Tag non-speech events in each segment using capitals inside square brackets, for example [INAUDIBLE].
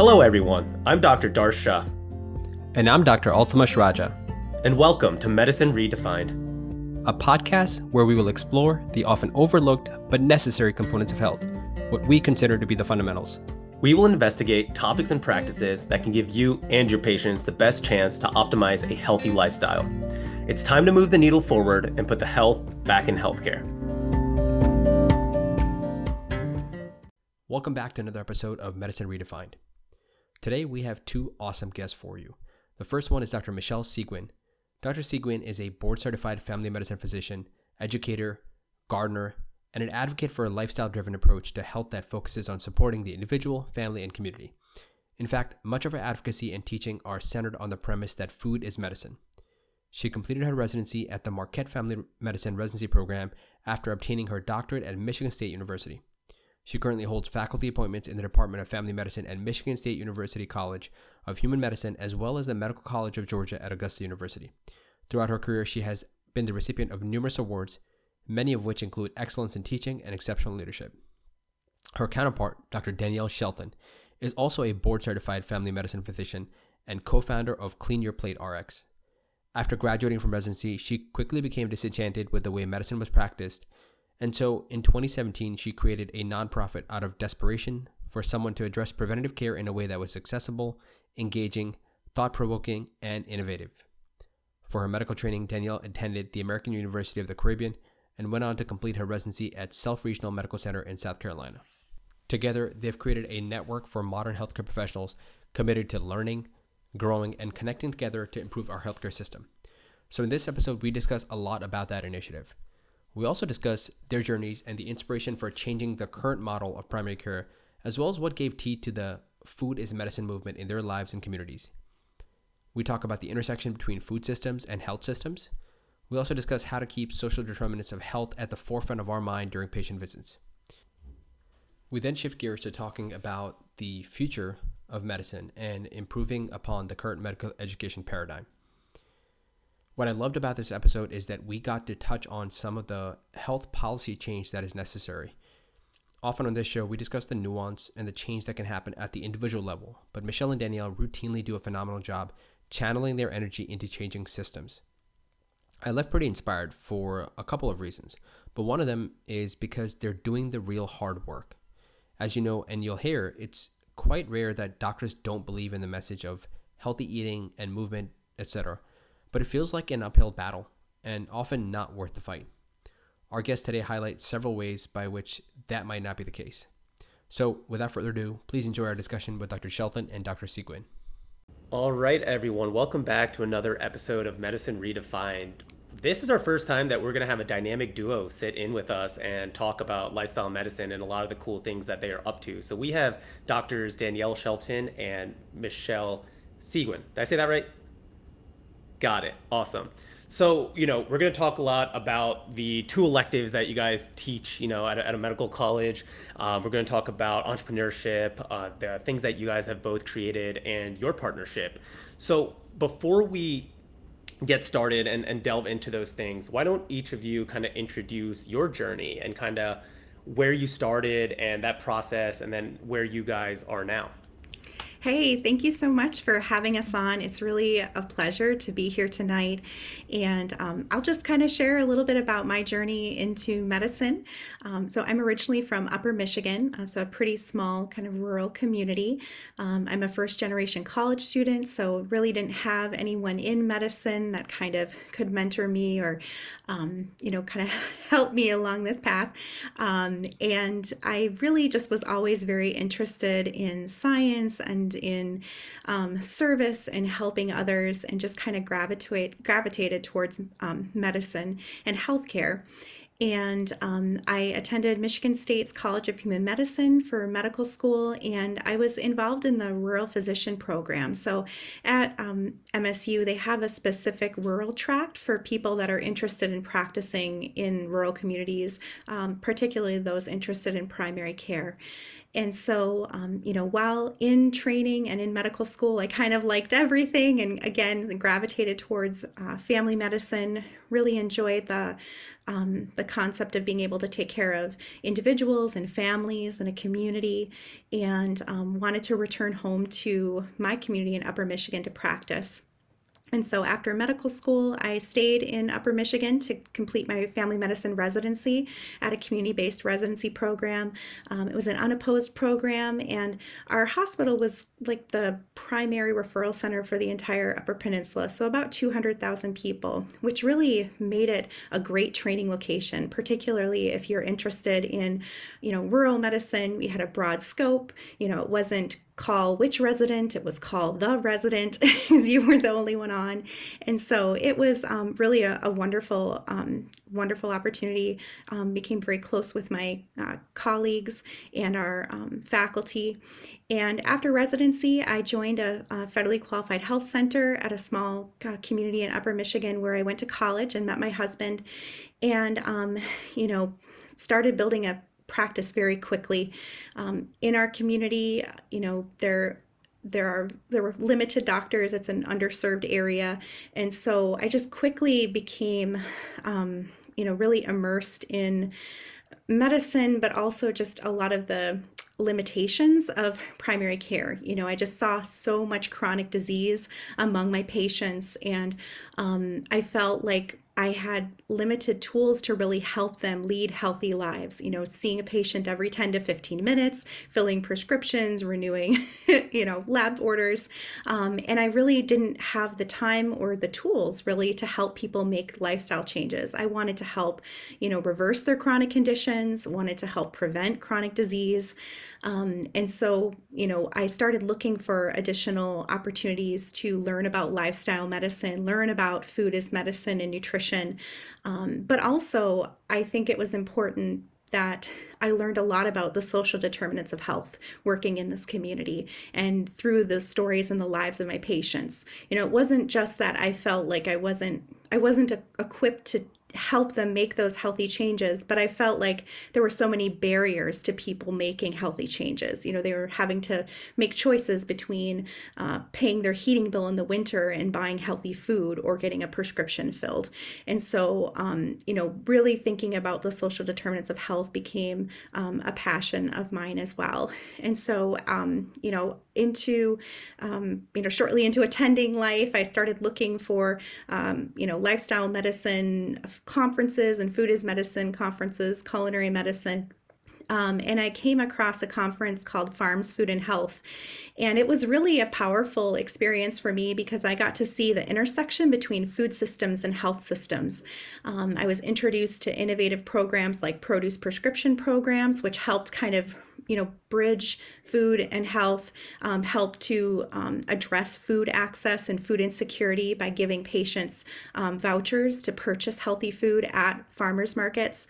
Hello, everyone. I'm Dr. Darsh Shah. And I'm Dr. Altamash Raja. And welcome to Medicine Redefined, a podcast where we will explore the often overlooked but necessary components of health, what we consider to be the fundamentals. We will investigate topics and practices that can give you and your patients the best chance to optimize a healthy lifestyle. It's time to move the needle forward and put the health back in healthcare. Welcome back to another episode of Medicine Redefined. Today we have two awesome guests for you. The first one is Dr. Michelle Seguin. Dr. Seguin is a board certified family medicine physician, educator, gardener, and an advocate for a lifestyle driven approach to health that focuses on supporting the individual, family, and community. In fact, much of her advocacy and teaching are centered on the premise that food is medicine. She completed her residency at the Marquette Family Medicine Residency Program after obtaining her doctorate at Michigan State University. She currently holds faculty appointments in the Department of Family Medicine at Michigan State University College of Human Medicine, as well as the Medical College of Georgia at Augusta University. Throughout her career, she has been the recipient of numerous awards, many of which include excellence in teaching and exceptional leadership. Her counterpart, Dr. Danielle Shelton, is also a board certified family medicine physician and co founder of Clean Your Plate RX. After graduating from residency, she quickly became disenchanted with the way medicine was practiced and so in 2017, she created a nonprofit out of desperation for someone to address preventative care in a way that was accessible, engaging, thought provoking, and innovative. For her medical training, Danielle attended the American University of the Caribbean and went on to complete her residency at Self Regional Medical Center in South Carolina. Together, they've created a network for modern healthcare professionals committed to learning, growing, and connecting together to improve our healthcare system. So, in this episode, we discuss a lot about that initiative. We also discuss their journeys and the inspiration for changing the current model of primary care, as well as what gave teeth to the food is medicine movement in their lives and communities. We talk about the intersection between food systems and health systems. We also discuss how to keep social determinants of health at the forefront of our mind during patient visits. We then shift gears to talking about the future of medicine and improving upon the current medical education paradigm. What I loved about this episode is that we got to touch on some of the health policy change that is necessary. Often on this show, we discuss the nuance and the change that can happen at the individual level, but Michelle and Danielle routinely do a phenomenal job channeling their energy into changing systems. I left pretty inspired for a couple of reasons, but one of them is because they're doing the real hard work. As you know, and you'll hear, it's quite rare that doctors don't believe in the message of healthy eating and movement, etc but it feels like an uphill battle and often not worth the fight. Our guest today highlights several ways by which that might not be the case. So, without further ado, please enjoy our discussion with Dr. Shelton and Dr. Seguin. All right, everyone, welcome back to another episode of Medicine Redefined. This is our first time that we're going to have a dynamic duo sit in with us and talk about lifestyle medicine and a lot of the cool things that they are up to. So, we have doctors Danielle Shelton and Michelle Seguin. Did I say that right? Got it. Awesome. So, you know, we're going to talk a lot about the two electives that you guys teach, you know, at a, at a medical college. Um, we're going to talk about entrepreneurship, uh, the things that you guys have both created, and your partnership. So, before we get started and, and delve into those things, why don't each of you kind of introduce your journey and kind of where you started and that process, and then where you guys are now? Hey, thank you so much for having us on. It's really a pleasure to be here tonight. And um, I'll just kind of share a little bit about my journey into medicine. Um, so, I'm originally from Upper Michigan, uh, so a pretty small kind of rural community. Um, I'm a first generation college student, so really didn't have anyone in medicine that kind of could mentor me or, um, you know, kind of [LAUGHS] helped me along this path. Um, and I really just was always very interested in science and in um, service and helping others and just kind of gravitate gravitated towards um, medicine and healthcare and um, I attended Michigan State's College of Human Medicine for medical school, and I was involved in the rural physician program. So at um, MSU, they have a specific rural tract for people that are interested in practicing in rural communities, um, particularly those interested in primary care. And so, um, you know, while in training and in medical school, I kind of liked everything and again gravitated towards uh, family medicine, really enjoyed the um, the concept of being able to take care of individuals and families and a community, and um, wanted to return home to my community in Upper Michigan to practice. And so after medical school, I stayed in Upper Michigan to complete my family medicine residency at a community based residency program. Um, it was an unopposed program, and our hospital was like the primary referral center for the entire Upper Peninsula, so about 200,000 people, which really made it a great training location, particularly if you're interested in, you know, rural medicine. We had a broad scope, you know, it wasn't call which resident. It was called the resident, [LAUGHS] because you were the only one on. And so it was um, really a, a wonderful, um, wonderful opportunity. Um, became very close with my uh, colleagues and our um, faculty. And after residency, I joined a, a, federally qualified health center at a small uh, community in Upper Michigan where I went to college and met my husband. And, um, you know, started building a practice very quickly. Um, in our community, you know, there there are there were limited doctors. It's an underserved area, and so I just quickly became, um, you know, really immersed in medicine, but also just a lot of the limitations of primary care. You know, I just saw so much chronic disease among my patients, and um, I felt like I had limited tools to really help them lead healthy lives. You know, seeing a patient every 10 to 15 minutes, filling prescriptions, renewing, [LAUGHS] you know, lab orders. Um, and I really didn't have the time or the tools really to help people make lifestyle changes. I wanted to help, you know, reverse their chronic conditions, wanted to help prevent chronic disease. Um, and so, you know, I started looking for additional opportunities to learn about lifestyle medicine, learn about food as medicine and nutrition. Um, but also, I think it was important that I learned a lot about the social determinants of health working in this community and through the stories and the lives of my patients. You know, it wasn't just that I felt like I wasn't I wasn't equipped to help them make those healthy changes but i felt like there were so many barriers to people making healthy changes. You know they were having to make choices between uh, paying their heating bill in the winter and buying healthy food or getting a prescription filled. And so um, you know really thinking about the social determinants of health became um, a passion of mine as well. And so um, you know into um, you know shortly into attending life i started looking for um, you know lifestyle medicine conferences and food is medicine conferences, culinary medicine. Um, and I came across a conference called Farms Food and Health. And it was really a powerful experience for me because I got to see the intersection between food systems and health systems. Um, I was introduced to innovative programs like produce prescription programs, which helped kind of you know, bridge food and health, um, help to um, address food access and food insecurity by giving patients um, vouchers to purchase healthy food at farmers markets.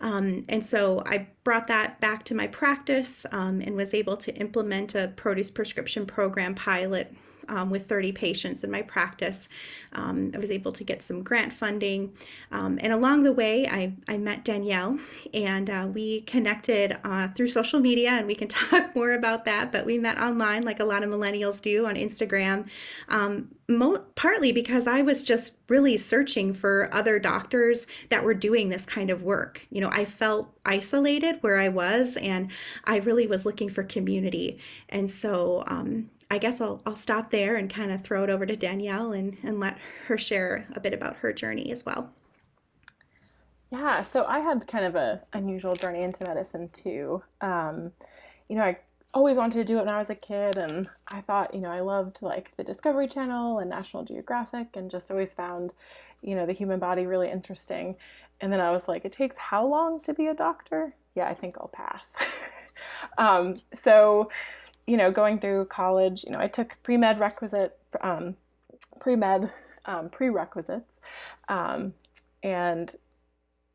Um, and so I brought that back to my practice um, and was able to implement a produce prescription program pilot um, with 30 patients in my practice. Um, I was able to get some grant funding. Um, and along the way, I, I met Danielle and uh, we connected uh, through social media, and we can [LAUGHS] talk more about that. But we met online, like a lot of millennials do on Instagram, um, mo- partly because I was just really searching for other doctors that were doing this kind of work. You know, I felt isolated where I was, and I really was looking for community. And so, um, I guess I'll, I'll stop there and kind of throw it over to Danielle and, and let her share a bit about her journey as well. Yeah, so I had kind of a unusual journey into medicine too. Um, you know, I always wanted to do it when I was a kid, and I thought, you know, I loved like the Discovery Channel and National Geographic, and just always found, you know, the human body really interesting. And then I was like, it takes how long to be a doctor? Yeah, I think I'll pass. [LAUGHS] um, so you know, going through college, you know, I took pre med requisite, um, pre med um, prerequisites, um, and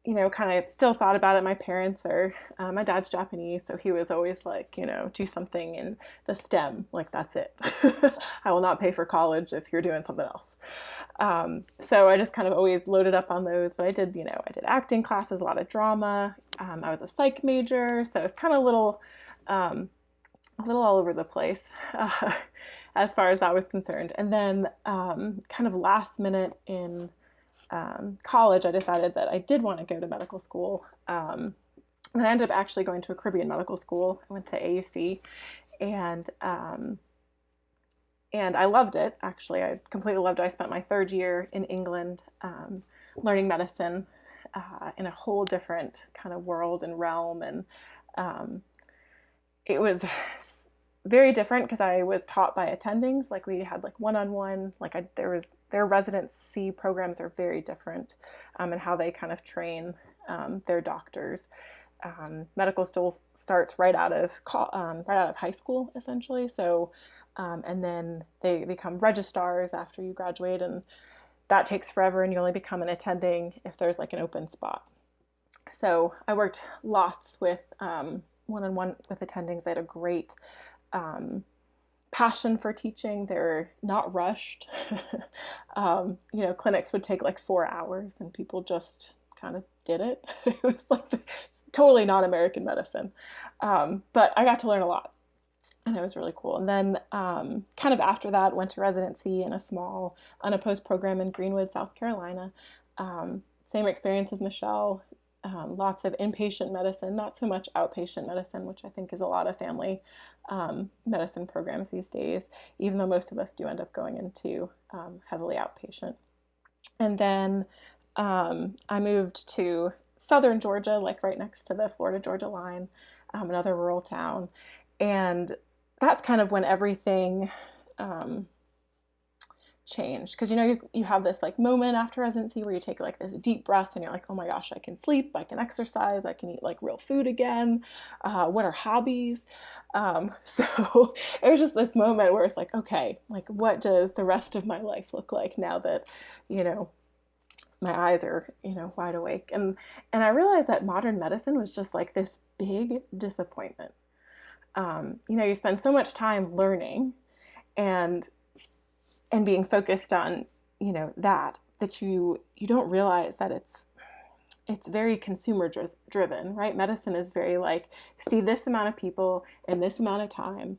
you know, kind of still thought about it. My parents are, uh, my dad's Japanese, so he was always like, you know, do something in the STEM, like that's it. [LAUGHS] I will not pay for college if you're doing something else. Um, so I just kind of always loaded up on those. But I did, you know, I did acting classes, a lot of drama. Um, I was a psych major, so it's kind of a little um, a little all over the place [LAUGHS] uh, as far as that was concerned. And then, um, kind of last minute in um, college, I decided that I did want to go to medical school. Um, and I ended up actually going to a Caribbean medical school. I went to AUC, and um, and I loved it. Actually, I completely loved it. I spent my third year in England um, learning medicine uh, in a whole different kind of world and realm, and um, it was [SIGHS] very different because I was taught by attendings. Like we had like one-on-one. Like I, there was their residency programs are very different, um, and how they kind of train um, their doctors. Um, medical school starts right out of um, right out of high school essentially. So, um, and then they become registrars after you graduate, and that takes forever. And you only become an attending if there's like an open spot. So I worked lots with um, one-on-one with attendings. They had a great um, passion for teaching. They're not rushed. [LAUGHS] um, you know, clinics would take like four hours, and people just kind of did it. [LAUGHS] it was like the, totally not American medicine, um, but I got to learn a lot, and it was really cool. And then, um, kind of after that, went to residency in a small unopposed program in Greenwood, South Carolina. Um, same experience as Michelle um, lots of inpatient medicine, not so much outpatient medicine, which I think is a lot of family um, medicine programs these days, even though most of us do end up going into um, heavily outpatient. And then um, I moved to southern Georgia, like right next to the Florida Georgia line, um, another rural town. And that's kind of when everything um, changed. Because you know you, you have this like moment after residency where you take like this deep breath and you're like oh my gosh i can sleep i can exercise i can eat like real food again. Uh, what are hobbies? Um, [LAUGHS] so it was just this moment where it's like okay like what does the rest of my life look like now that you know my eyes are you know wide awake? And and i realized that modern medicine was just like this big disappointment. Um, you know you spend so much time learning and and being focused on you know that that you you don't realize that it's it's very consumer driven right? Medicine is very like see this amount of people in this amount of time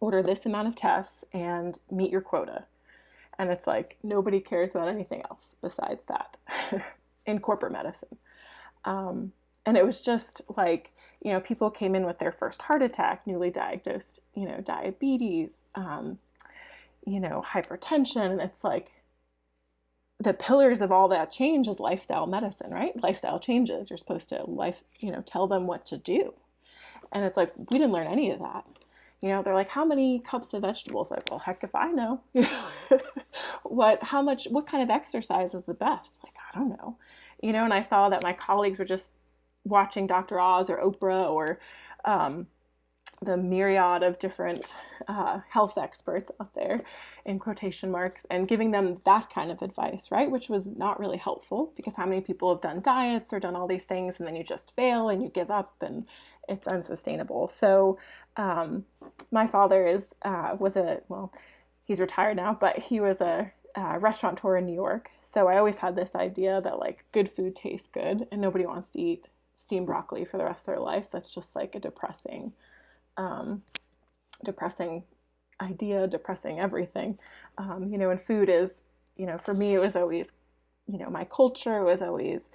order this amount of tests and meet your quota. And it's like nobody cares about anything else besides that [LAUGHS] in corporate medicine. Um, and it was just like you know people came in with their first heart attack newly diagnosed you know diabetes um, you know, hypertension. It's like the pillars of all that change is lifestyle medicine, right? Lifestyle changes. You're supposed to life, you know, tell them what to do. And it's like, we didn't learn any of that. You know, they're like, how many cups of vegetables? Like, well, heck if I know. [LAUGHS] what, how much, what kind of exercise is the best? Like, I don't know. You know, and I saw that my colleagues were just watching Dr. Oz or Oprah or, um, the myriad of different uh, health experts out there in quotation marks and giving them that kind of advice right? Which was not really helpful because how many people have done diets or done all these things and then you just fail and you give up and it's unsustainable. So um, my father is uh, was a well he's retired now but he was a uh, restaurateur in new york. So i always had this idea that like good food tastes good and nobody wants to eat steamed broccoli for the rest of their life. That's just like a depressing um, depressing idea, depressing everything. Um, you know, and food is, you know, for me, it was always, you know, my culture, was always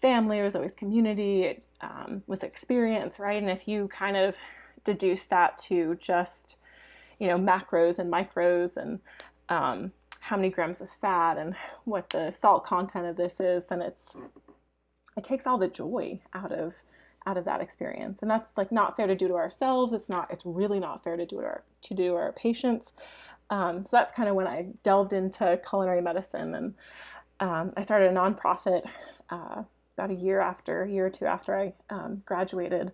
family, it was always community, it um, was experience, right? And if you kind of deduce that to just, you know, macros and micros and um, how many grams of fat and what the salt content of this is, then it's, it takes all the joy out of out of that experience. And that's like not fair to do to ourselves. It's not it's really not fair to do to our to do our patients. Um, so that's kind of when i delved into culinary medicine and um, i started a nonprofit uh, about a year after a year or two after i um, graduated.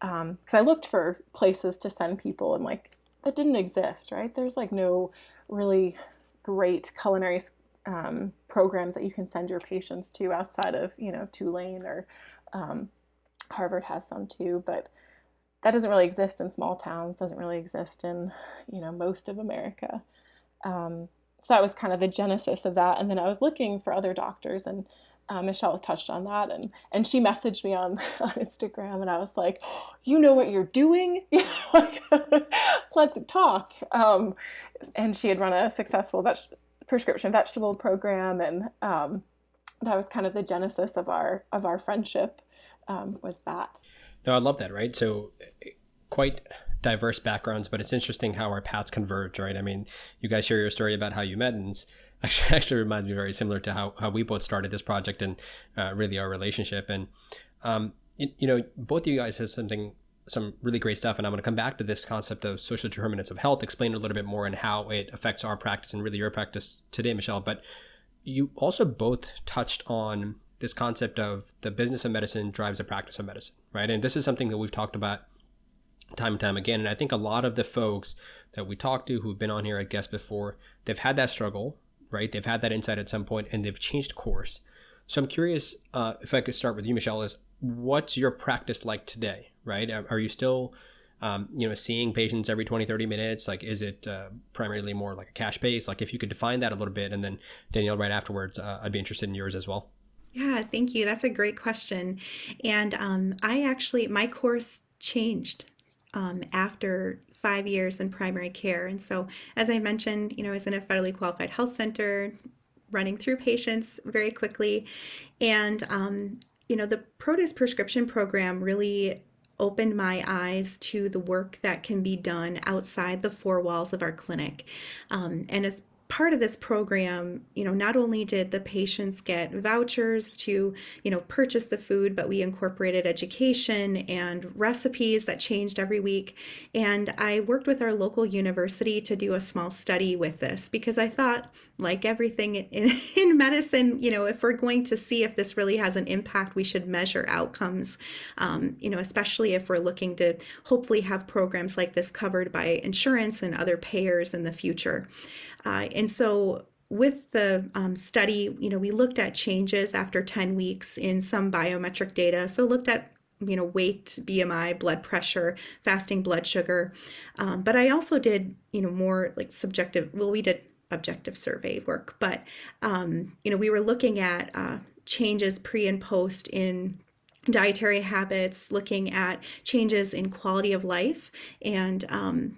Because um, i looked for places to send people and like that didn't exist right? There's like no really great culinary um, programs that you can send your patients to outside of you know tulane or um, Harvard has some too, but that doesn't really exist in small towns, doesn't really exist in, you know, most of America. Um, so that was kind of the genesis of that. And then I was looking for other doctors, and uh, Michelle touched on that, and and she messaged me on [LAUGHS] on Instagram, and I was like, "You know what you're doing? [LAUGHS] like, [LAUGHS] let's talk." Um, and she had run a successful veg- prescription vegetable program, and um, that was kind of the genesis of our of our friendship. Um, was that? No, I love that. Right, so quite diverse backgrounds, but it's interesting how our paths converge, right? I mean, you guys share your story about how you met, and [LAUGHS] actually actually reminds me very similar to how, how we both started this project and uh, really our relationship. And um, you, you know, both of you guys has something some really great stuff, and I'm going to come back to this concept of social determinants of health, explain a little bit more and how it affects our practice and really your practice today, Michelle. But you also both touched on this concept of the business of medicine drives the practice of medicine, right? And this is something that we've talked about time and time again. And I think a lot of the folks that we talk to who've been on here as guests before, they've had that struggle, right? They've had that insight at some point and they've changed course. So I'm curious uh, if I could start with you, Michelle, is what's your practice like today, right? Are you still, um, you know, seeing patients every 20, 30 minutes? Like, is it uh, primarily more like a cash base? Like, if you could define that a little bit, and then Danielle, right afterwards, uh, I'd be interested in yours as well. Yeah, thank you. That's a great question. And um, I actually, my course changed um, after five years in primary care. And so, as I mentioned, you know, I was in a federally qualified health center, running through patients very quickly. And, um, you know, the Produce Prescription Program really opened my eyes to the work that can be done outside the four walls of our clinic. Um, and as part of this program, you know, not only did the patients get vouchers to, you know, purchase the food, but we incorporated education and recipes that changed every week. And I worked with our local university to do a small study with this because I thought, like everything in, in [LAUGHS] medicine, you know, if we're going to see if this really has an impact, we should measure outcomes, um, you know, especially if we're looking to hopefully have programs like this covered by insurance and other payers in the future. Uh, and so with the um, study, you know, we looked at changes after 10 weeks in some biometric data. So looked at you know weight bmi blood pressure fasting blood sugar. Um, but i also did you know more like subjective well we did objective survey work. But um, you know we were looking at uh, changes pre and post in dietary habits looking at changes in quality of life. And um,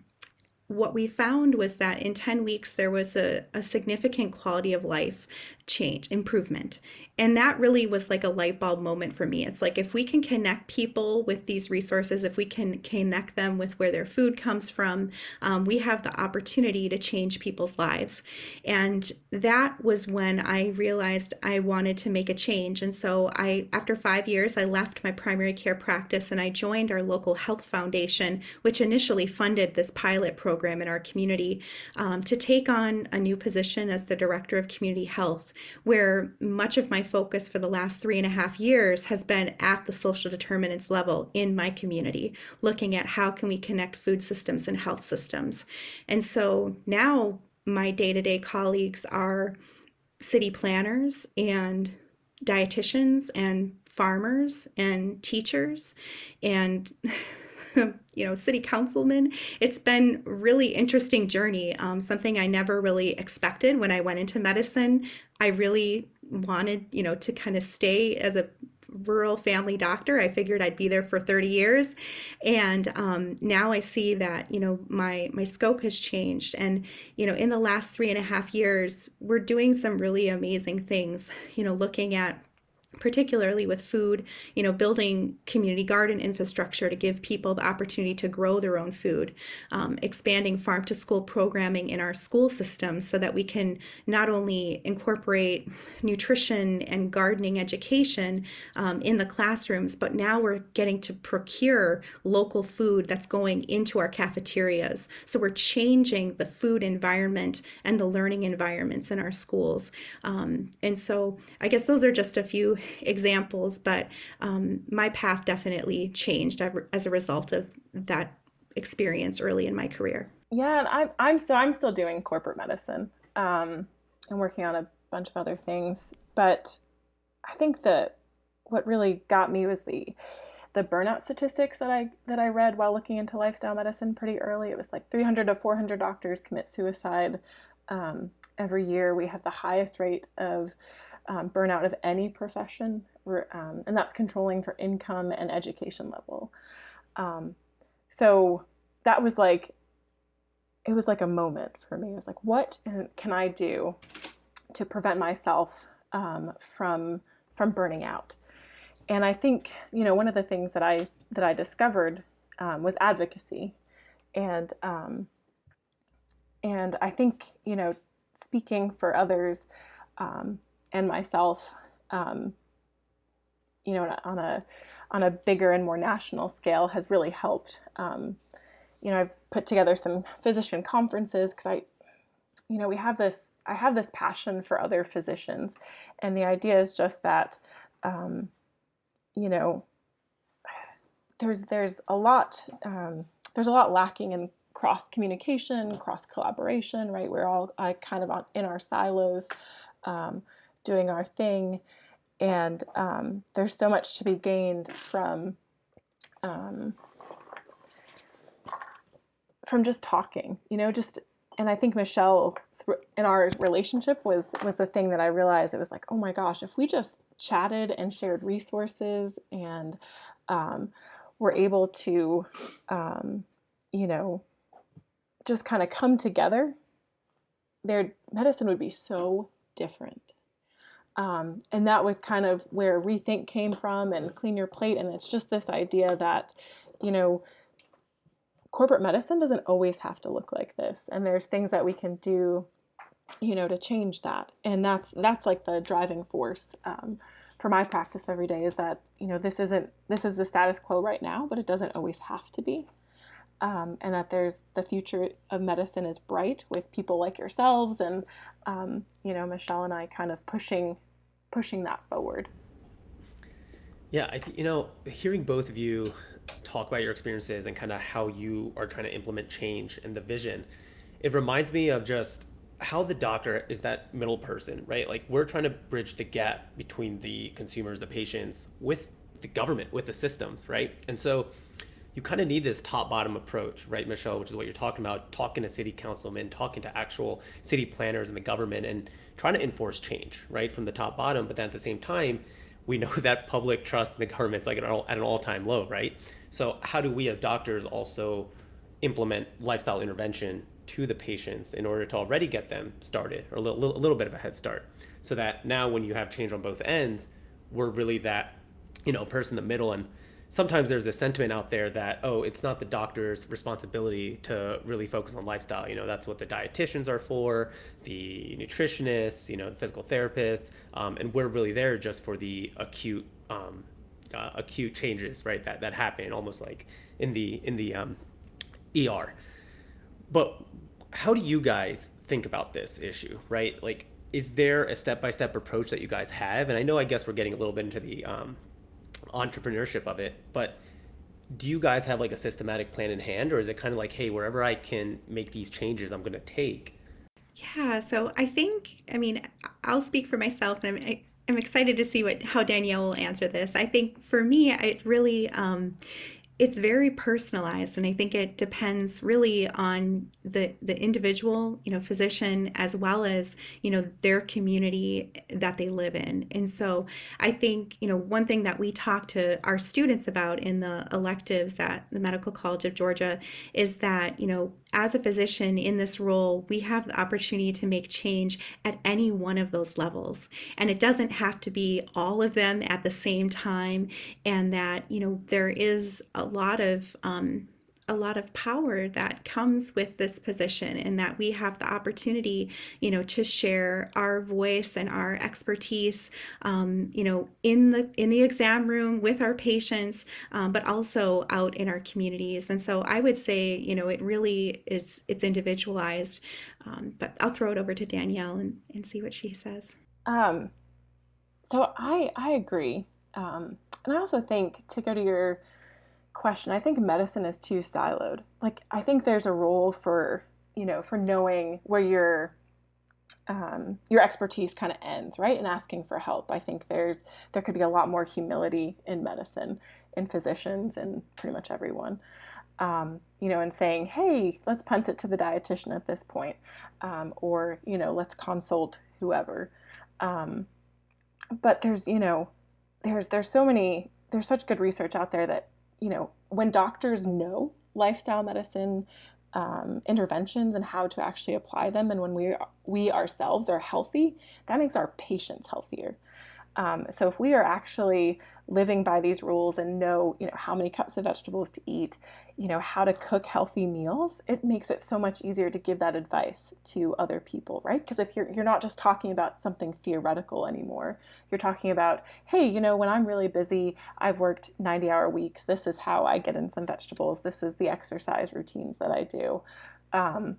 what we found was that in 10 weeks there was a, a significant quality of life change improvement and that really was like a light bulb moment for me. It's like if we can connect people with these resources if we can connect them with where their food comes from um, we have the opportunity to change people's lives. And that was when i realized i wanted to make a change. And so i after five years i left my primary care practice and i joined our local health foundation which initially funded this pilot program in our community um, to take on a new position as the director of community health where much of my focus for the last three and a half years has been at the social determinants level in my community, looking at how can we connect food systems and health systems. And so now my day-to-day colleagues are city planners and dietitians and farmers and teachers and [LAUGHS] you know city councilman it's been really interesting journey um, something i never really expected when i went into medicine i really wanted, you know, to kind of stay as a rural family doctor. I figured I'd be there for 30 years. And um, now I see that, you know, my, my scope has changed. And, you know, in the last three and a half years, we're doing some really amazing things, you know, looking at particularly with food, you know, building community garden infrastructure to give people the opportunity to grow their own food, um, expanding farm to school programming in our school system so that we can not only incorporate nutrition and gardening education um, in the classrooms, but now we're getting to procure local food that's going into our cafeterias. So we're changing the food environment and the learning environments in our schools. Um, and so I guess those are just a few examples, but um, my path definitely changed as a result of that experience early in my career. Yeah, and I'm I'm so I'm still doing corporate medicine. Um, I'm working on a bunch of other things, but I think that what really got me was the the burnout statistics that I that I read while looking into lifestyle medicine pretty early. It was like 300 to 400 doctors commit suicide um, every year. We have the highest rate of um, burnout of any profession, um, and that's controlling for income and education level. Um, so that was like, it was like a moment for me. It was like, what can I do to prevent myself um, from from burning out? And I think you know one of the things that I that I discovered um, was advocacy, and um, and I think you know speaking for others um, and myself, um, you know, on a on a bigger and more national scale has really helped. Um, you know, I've put together some physician conferences because I, you know, we have this. I have this passion for other physicians, and the idea is just that, um, you know, there's there's a lot um, there's a lot lacking in cross communication, cross collaboration. Right, we're all uh, kind of on, in our silos, um, doing our thing, and um, there's so much to be gained from um, from just talking. You know, just and I think Michelle in our relationship was was the thing that I realized. It was like, oh my gosh, if we just chatted and shared resources and um, were able to, um, you know, just kind of come together, their medicine would be so different. Um, and that was kind of where Rethink came from and Clean Your Plate. And it's just this idea that, you know, corporate medicine doesn't always have to look like this. And there's things that we can do, you know, to change that. And that's that's like the driving force um, for my practice every day is that you know this isn't this is the status quo right now, but it doesn't always have to be. Um, and that there's the future of medicine is bright with people like yourselves and um, you know Michelle and I kind of pushing pushing that forward. Yeah, I think you know hearing both of you talk about your experiences and kind of how you are trying to implement change and the vision, it reminds me of just how the doctor is that middle person, right? Like we're trying to bridge the gap between the consumers, the patients, with the government, with the systems, right? And so you kind of need this top bottom approach, right, Michelle, which is what you're talking about, talking to city councilmen, talking to actual city planners and the government and trying to enforce change, right, from the top bottom. But then at the same time, we know [LAUGHS] that public trust in the government's like at an all-time low, right? So how do we as doctors also implement lifestyle intervention to the patients in order to already get them started or a little, a little bit of a head start so that now when you have change on both ends we're really that you know person in the middle and sometimes there's a sentiment out there that oh it's not the doctor's responsibility to really focus on lifestyle you know that's what the dietitians are for the nutritionists you know the physical therapists um, and we're really there just for the acute um, uh, acute changes right that that happen almost like in the in the um, er but how do you guys think about this issue, right? Like, is there a step by step approach that you guys have? And I know, I guess we're getting a little bit into the um, entrepreneurship of it, but do you guys have like a systematic plan in hand, or is it kind of like, hey, wherever I can make these changes, I'm going to take? Yeah, so I think, I mean, I'll speak for myself, and I'm, I'm excited to see what how Danielle will answer this. I think for me, it really um, it's very personalized and i think it depends really on the the individual you know physician as well as you know their community that they live in. And so i think you know one thing that we talk to our students about in the electives at the medical college of georgia is that you know as a physician in this role, we have the opportunity to make change at any one of those levels. And it doesn't have to be all of them at the same time. And that, you know, there is a lot of, um, a lot of power that comes with this position and that we have the opportunity you know to share our voice and our expertise um, you know in the in the exam room with our patients um, but also out in our communities. And so i would say you know it really is it's individualized um, but i'll throw it over to danielle and, and see what she says. Um, so i i agree. Um, and i also think to go to your question. I think medicine is too siloed. Like I think there's a role for you know for knowing where your um, your expertise kind of ends, right, and asking for help. I think there's there could be a lot more humility in medicine, in physicians, and pretty much everyone. Um, you know, and saying, hey, let's punt it to the dietitian at this point, um, or you know, let's consult whoever. Um, but there's you know there's there's so many there's such good research out there that you know when doctors know lifestyle medicine um, interventions and how to actually apply them and when we we ourselves are healthy that makes our patients healthier um, so if we are actually living by these rules and know, you know, how many cups of vegetables to eat, you know, how to cook healthy meals, it makes it so much easier to give that advice to other people, right? Because if you're you're not just talking about something theoretical anymore, you're talking about, hey, you know, when I'm really busy, I've worked 90-hour weeks. This is how I get in some vegetables. This is the exercise routines that I do. Um,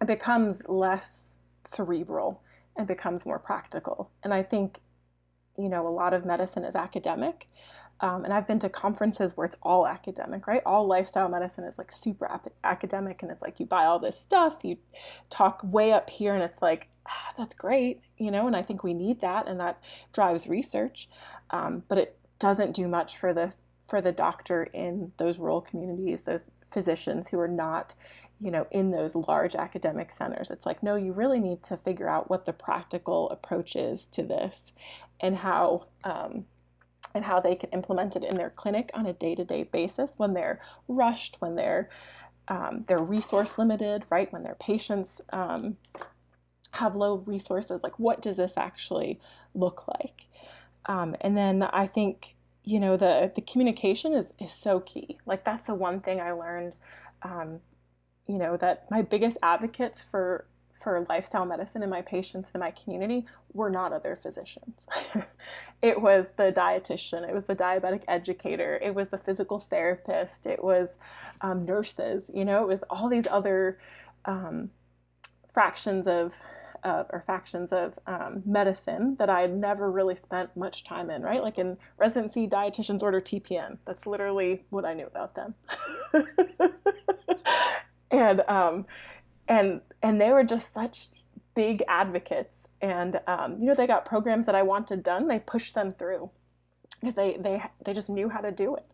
it becomes less cerebral and becomes more practical. And I think you know, a lot of medicine is academic. Um, and I've been to conferences where it's all academic, right? All lifestyle medicine is like super ap- academic, and it's like you buy all this stuff, you talk way up here, and it's like, ah, that's great, you know, and I think we need that, and that drives research. Um, but it doesn't do much for the for the doctor in those rural communities, those physicians who are not you know in those large academic centers. It's like no you really need to figure out what the practical approach is to this and how um, and how they can implement it in their clinic on a day-to-day basis when they're rushed when they're um, they're resource limited right? When their patients um, have low resources like what does this actually look like? Um, and then i think you know the the communication is is so key. Like that's the one thing i learned um, you know that my biggest advocates for for lifestyle medicine in my patients and in my community were not other physicians. [LAUGHS] it was the dietitian, it was the diabetic educator, it was the physical therapist, it was um, nurses, you know, it was all these other um, fractions of, of, or factions of um, medicine that I had never really spent much time in, right? Like in residency, dietitians order TPN. That's literally what I knew about them. [LAUGHS] and um, and and they were just such big advocates. And um, you know, they got programs that I wanted done. They pushed them through because they they they just knew how to do it.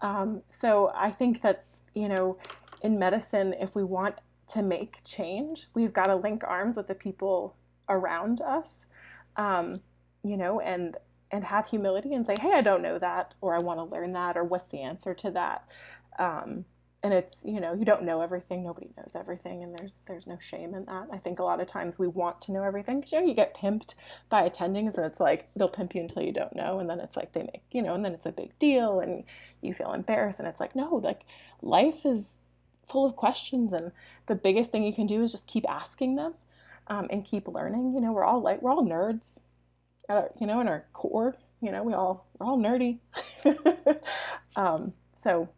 Um, so I think that you know, in medicine, if we want to make change, we've got to link arms with the people around us. Um, you know, and and have humility and say, hey, I don't know that, or I want to learn that, or what's the answer to that. Um, and it's you know you don't know everything. Nobody knows everything and there's there's no shame in that. I think a lot of times we want to know everything because you know you get pimped by attendings and it's like they'll pimp you until you don't know and then it's like they make you know and then it's a big deal and you feel embarrassed and it's like no like life is full of questions and the biggest thing you can do is just keep asking them um, and keep learning. You know we're all like we're all nerds our, you know in our core you know we all we're all nerdy. [LAUGHS] Um, so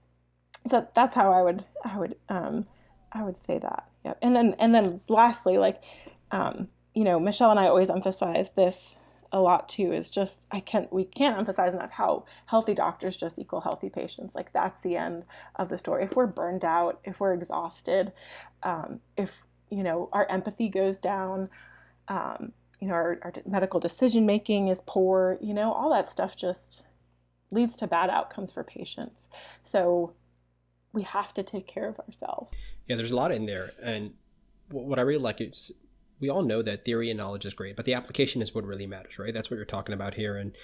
so that's how I would I would um, I would say that. Yep. And then and then lastly, like um, you know, Michelle and I always emphasize this a lot too is just I can't we can't emphasize enough how healthy doctors just equal healthy patients. Like that's the end of the story. If we're burned out, if we're exhausted, um, if you know our empathy goes down, um, you know our, our medical decision making is poor, you know all that stuff just leads to bad outcomes for patients. So we have to take care of ourselves. Yeah, there's a lot in there, and what I really like is we all know that theory and knowledge is great, but the application is what really matters, right? That's what you're talking about here, and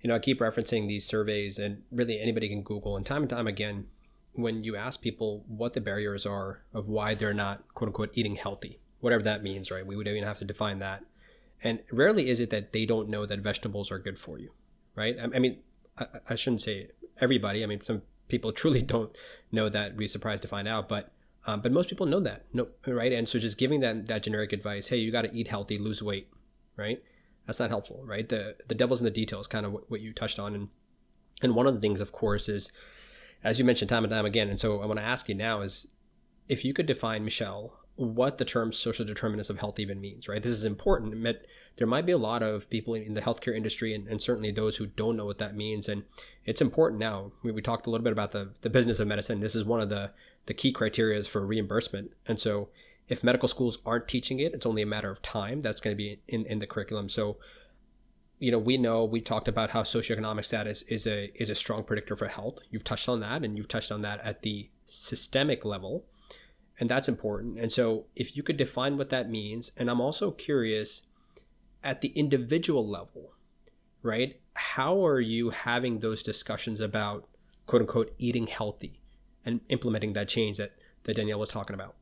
you know I keep referencing these surveys, and really anybody can Google, and time and time again, when you ask people what the barriers are of why they're not quote unquote eating healthy, whatever that means, right? We would even have to define that, and rarely is it that they don't know that vegetables are good for you, right? I, mean, I, shouldn't say everybody. I mean, some people truly [LAUGHS] don't know that. Be surprised to find out, but um, but most people know that, no, right? And so just giving that that generic advice, hey, you got to eat healthy, lose weight, right? That's not helpful, right? The the devil's in the details, kind of what, what you touched on, and and one of the things, of course, is as you mentioned time and time again. And so I want to ask you now is if you could define Michelle what the term social determinants of health even means, right? This is important there might be a lot of people in the healthcare industry and, and certainly those who don't know what that means. And it's important now. We, we talked a little bit about the, the business of medicine. This is one of the, the key criteria for reimbursement. And so if medical schools aren't teaching it, it's only a matter of time. That's going to be in, in the curriculum. So, you know, we know we talked about how socioeconomic status is a is a strong predictor for health. You've touched on that, and you've touched on that at the systemic level, and that's important. And so, if you could define what that means, and I'm also curious at the individual level, right? How are you having those discussions about quote unquote eating healthy and implementing that change that, that Danielle was talking about?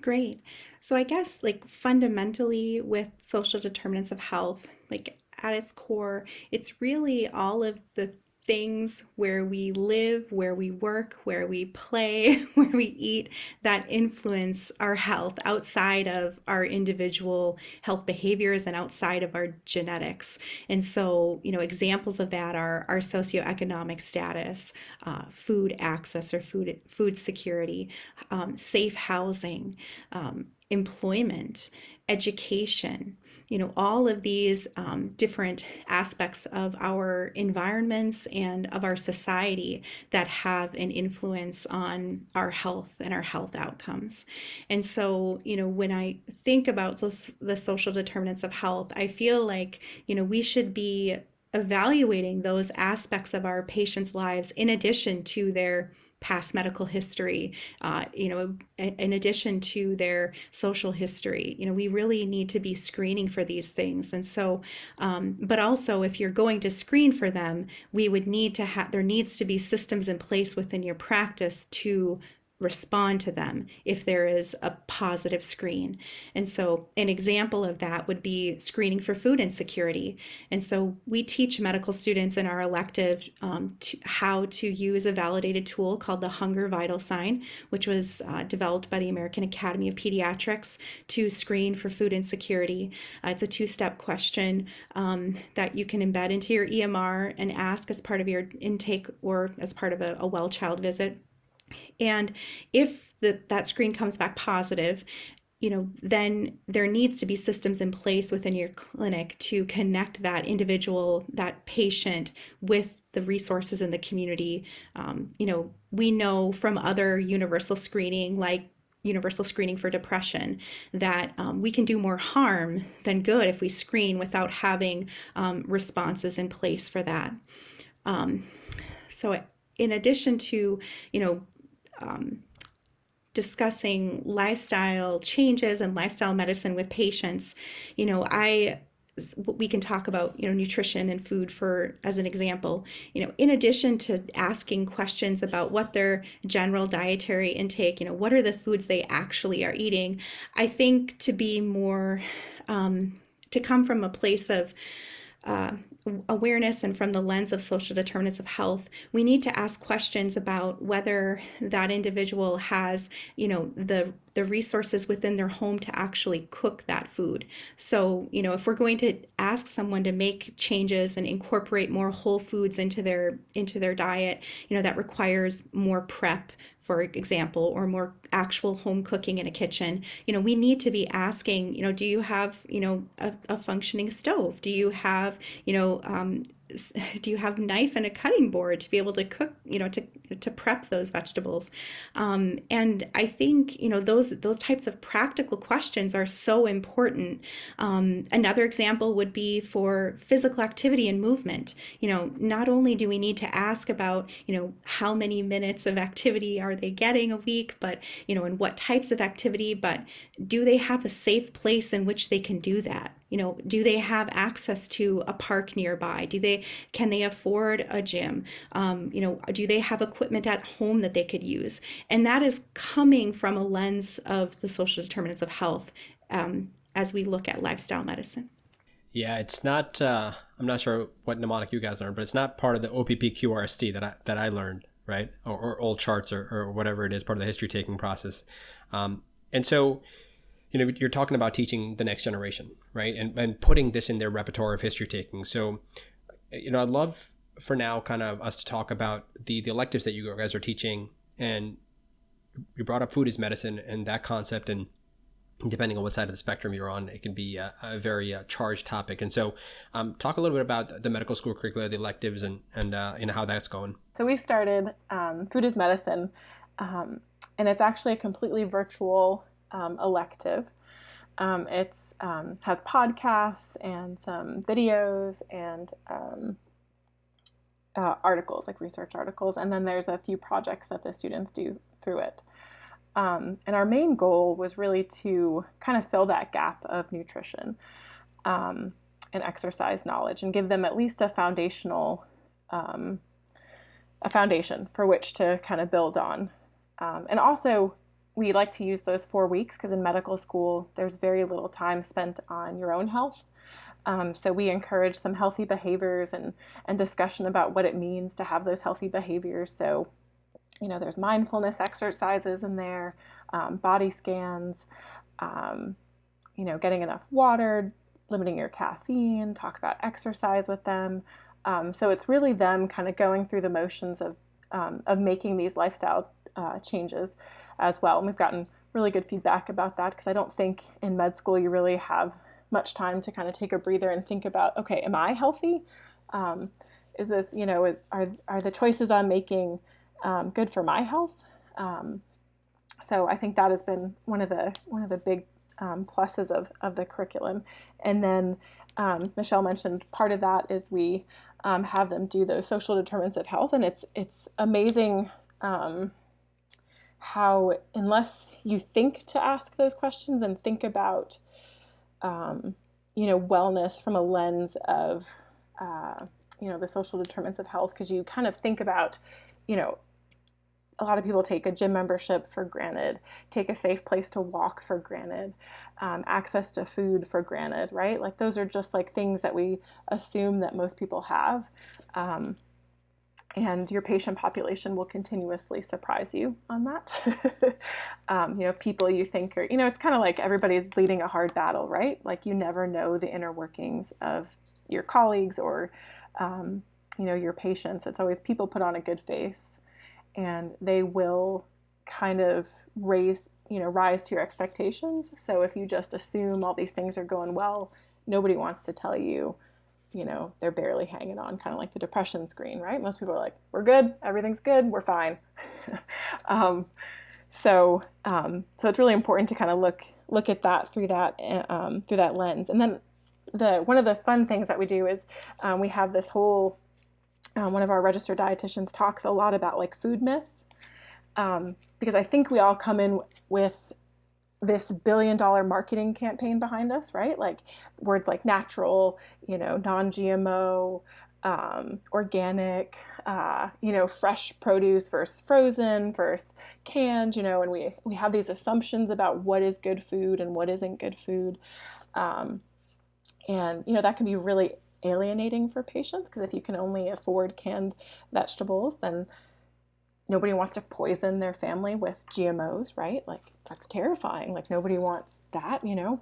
Great. So I guess like fundamentally with social determinants of health, like at its core, it's really all of the things where we live, where we work, where we play, [LAUGHS] where we eat that influence our health outside of our individual health behaviors and outside of our genetics. And so, you know, examples of that are our socioeconomic status, uh, food access or food food security, um, safe housing, um, employment, education you know, all of these um, different aspects of our environments and of our society that have an influence on our health and our health outcomes. And so, you know, when I think about those, the social determinants of health, I feel like, you know, we should be evaluating those aspects of our patients' lives in addition to their past medical history, uh, you know, in addition to their social history. You know, we really need to be screening for these things. And so, um, but also if you're going to screen for them, we would need to have, there needs to be systems in place within your practice to respond to them if there is a positive screen. And so, an example of that would be screening for food insecurity. And so, we teach medical students in our elective um, to, how to use a validated tool called the Hunger Vital Sign, which was uh, developed by the American Academy of Pediatrics to screen for food insecurity. Uh, it's a two step question um, that you can embed into your EMR and ask as part of your intake or as part of a, a well child visit. And if the, that screen comes back positive, you know, then there needs to be systems in place within your clinic to connect that individual, that patient with the resources in the community. Um, you know, we know from other universal screening, like universal screening for depression, that um, we can do more harm than good if we screen without having um, responses in place for that. Um, so, in addition to, you know, um, discussing lifestyle changes and lifestyle medicine with patients, you know, I we can talk about you know nutrition and food for as an example. You know in addition to asking questions about what their general dietary intake you know what are the foods they actually are eating i think to be more um, to come from a place of uh, awareness and from the lens of social determinants of health, we need to ask questions about whether that individual has, you know, the the resources within their home to actually cook that food. So, you know, if we're going to ask someone to make changes and incorporate more whole foods into their into their diet, you know, that requires more prep for example, or more actual home cooking in a kitchen, you know, we need to be asking, you know, do you have, you know, a, a functioning stove? Do you have, you know, um, [LAUGHS] do you have knife and a cutting board to be able to cook you know to to prep those vegetables? Um, and i think you know those those types of practical questions are so important. Um, another example would be for physical activity and movement. You know not only do we need to ask about you know how many minutes of activity are they getting a week but you know and what types of activity but do they have a safe place in which they can do that you know do they have access to a park nearby? Do they can they afford a gym? Um, you know do they have equipment at home that they could use? And that is coming from a lens of the social determinants of health um, as we look at lifestyle medicine. Yeah it's not uh, i'm not sure what mnemonic you guys learned but it's not part of the oppqrst that i that i learned right? Or, or OLDCARTS or, or whatever it is part of the history taking process. Um, and so you know you're talking about teaching the next generation right? And, and putting this in their repertoire of history taking. So you know i'd love for now kind of us to talk about the the electives that you guys are teaching. And you brought up food as medicine and that concept. And depending on what side of the spectrum you're on it can be a, a very uh, charged topic. And so um, talk a little bit about the medical school curricula the electives and and uh, you know how that's going. So we started um, food as medicine um, and it's actually a completely virtual um, elective. Um, it's um, has podcasts and some videos and um, uh, articles, like research articles, and then there's a few projects that the students do through it. Um, and our main goal was really to kind of fill that gap of nutrition. Um, and exercise knowledge and give them at least a foundational um, a foundation for which to kind of build on. And also, we like to use those four weeks because in medical school, there's very little time spent on your own health. Um, so we encourage some healthy behaviors and, and discussion about what it means to have those healthy behaviors. So, you know, there's mindfulness exercises in there, um, body scans, um, you know, getting enough water, limiting your caffeine, talk about exercise with them. Um, so it's really them kind of going through the motions of, um, of making these lifestyle uh, changes as well. And we've gotten really good feedback about that because I don't think in med school you really have much time to kind of take a breather and think about, okay, am I healthy? Um, is this, you know, are, are the choices I'm making um, good for my health? Um, so I think that has been one of the one of the big um, pluses of, of the curriculum. And then um, Michelle mentioned part of that is we um, have them do those social determinants of health, and it's it's amazing how unless you think to ask those questions and think about um, you know wellness from a lens of uh, you know the social determinants of health, because you kind of think about you know a lot of people take a gym membership for granted, take a safe place to walk for granted, um, access to food for granted, right? Like those are just like things that we assume that most people have. Um, and your patient population will continuously surprise you on that. [LAUGHS] um, you know, people you think are, you know, it's kind of like everybody's leading a hard battle, right? Like you never know the inner workings of your colleagues or, um, you know, your patients. It's always people put on a good face and they will kind of raise you know rise to your expectations so if you just assume all these things are going well nobody wants to tell you you know they're barely hanging on kind of like the depression screen right? Most people are like we're good everything's good we're fine. [LAUGHS] Um, so um, so it's really important to kind of look look at that through that um, through that lens. And then the one of the fun things that we do is um, we have this whole um, one of our registered dietitians talks a lot about like food myths um, because I think we all come in with this billion dollar marketing campaign behind us, right? Like words like natural, you know, non GMO, um, organic, uh, you know, fresh produce versus frozen versus canned, you know, and we, we have these assumptions about what is good food and what isn't good food. Um, and, you know, that can be really alienating for patients because if you can only afford canned vegetables, then nobody wants to poison their family with GMOs, right? Like that's terrifying. Like nobody wants that, you know.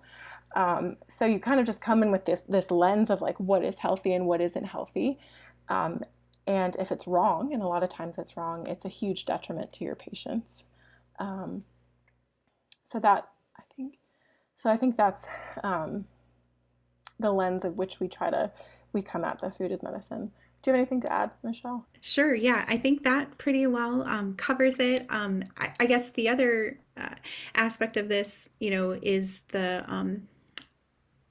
Um, so you kind of just come in with this this lens of like what is healthy and what isn't healthy. Um, and if it's wrong, and a lot of times it's wrong, it's a huge detriment to your patients. Um, so that I think, so I think that's um, the lens of which we try to we come at the food as medicine. Do you have anything to add, Michelle? Sure. Yeah, I think that pretty well um, covers it. Um, I, I, guess the other uh, aspect of this, you know, is the um,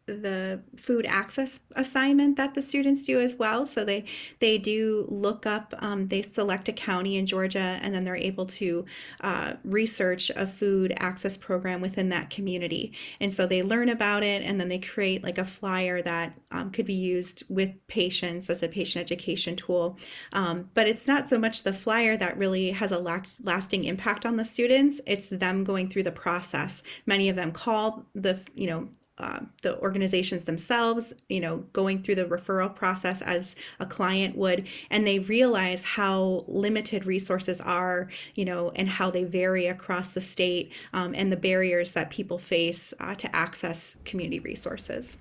the food access assignment that the students do as well. So they they do look up, um, they select a county in Georgia, and then they're able to uh, research a food access program within that community. And so they learn about it, and then they create like a flyer that um, could be used with patients as a patient education tool. Um, but it's not so much the flyer that really has a lasting impact on the students. It's them going through the process. Many of them call the you know uh, the organizations themselves, you know, going through the referral process as a client would, and they realize how limited resources are, you know, and how they vary across the state um, and the barriers that people face uh, to access community resources.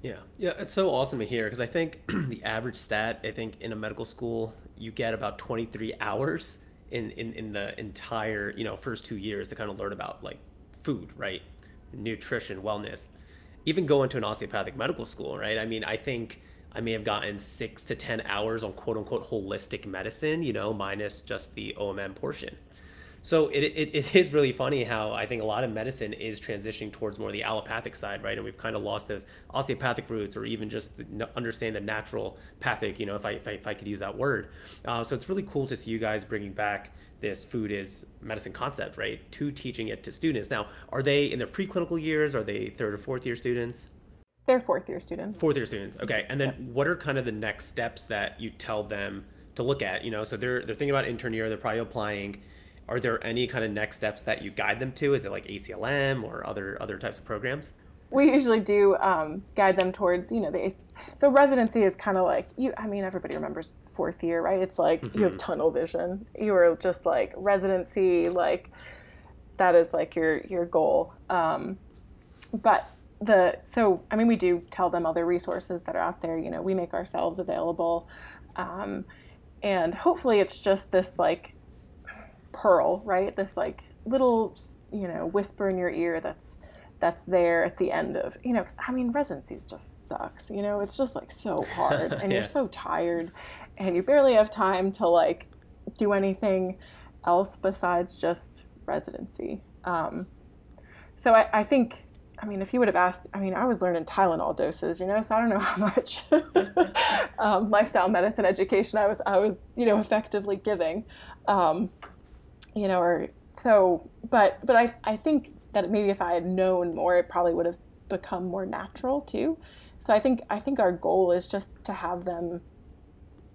Yeah, yeah, it's so awesome to hear because I think [CLEARS THROAT] the average stat, I think in a medical school, you get about 23 hours in, in, in the entire, you know, first two years to kind of learn about like food, right? Nutrition, wellness even going to an osteopathic medical school, right? I mean, I think I may have gotten six to 10 hours on quote unquote holistic medicine, you know, minus just the OMM portion. So it, it, it is really funny how I think a lot of medicine is transitioning towards more the allopathic side, right? And we've kind of lost those osteopathic roots or even just understand the natural pathic, you know, if I, if I, if I could use that word. Uh, so it's really cool to see you guys bringing back this food is medicine concept, right, to teaching it to students. Now, are they in their preclinical years? Are they third or fourth year students? They're fourth year students. Fourth year students. Okay. And then what are kind of the next steps that you tell them to look at? You know, so they're they're thinking about intern year, they're probably applying. Are there any kind of next steps that you guide them to? Is it like ACLM or other other types of programs? We usually do um, guide them towards, you know, the so residency is kind of like you. I mean, everybody remembers fourth year, right? It's like mm-hmm. you have mm-hmm. tunnel vision. You are just like residency, like that is like your your goal. Um, but the so I mean we do tell them other resources that are out there. You know, we make ourselves available, um, and hopefully it's just this like pearl, right? This like little you know whisper in your ear that's that's there at the end of you know i mean residencies just sucks you know it's just like so hard [LAUGHS] and yeah. you're so tired and you barely have time to like do anything else besides just residency um, so I, I think I mean, if you would have asked, I mean, I was learning Tylenol doses, you know, so I don't know [LAUGHS] how much um, lifestyle medicine education I was, I was, you know, effectively giving, um, you know, or so, but, but I, I think that maybe if I had known more, it probably would have become more natural too. So I think, I think our goal is just to have them,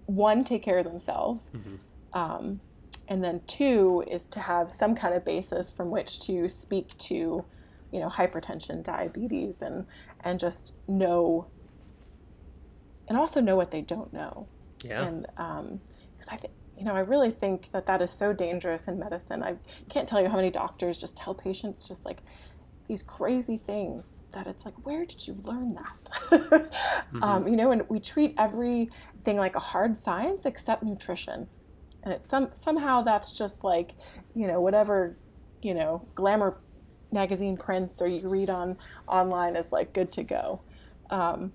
one, take care of themselves. Mm-hmm. Um, and then two is to have some kind of basis from which to speak to you know hypertension diabetes and and just know and also know what they don't know yeah and um because i think you know i really think that that is so dangerous in medicine i can't tell you how many doctors just tell patients just like these crazy things that it's like where did you learn that [LAUGHS] mm-hmm. um, you know and we treat everything like a hard science except nutrition and it's some somehow that's just like you know whatever you know glamour magazine prints or you read on online is like good to go. Um,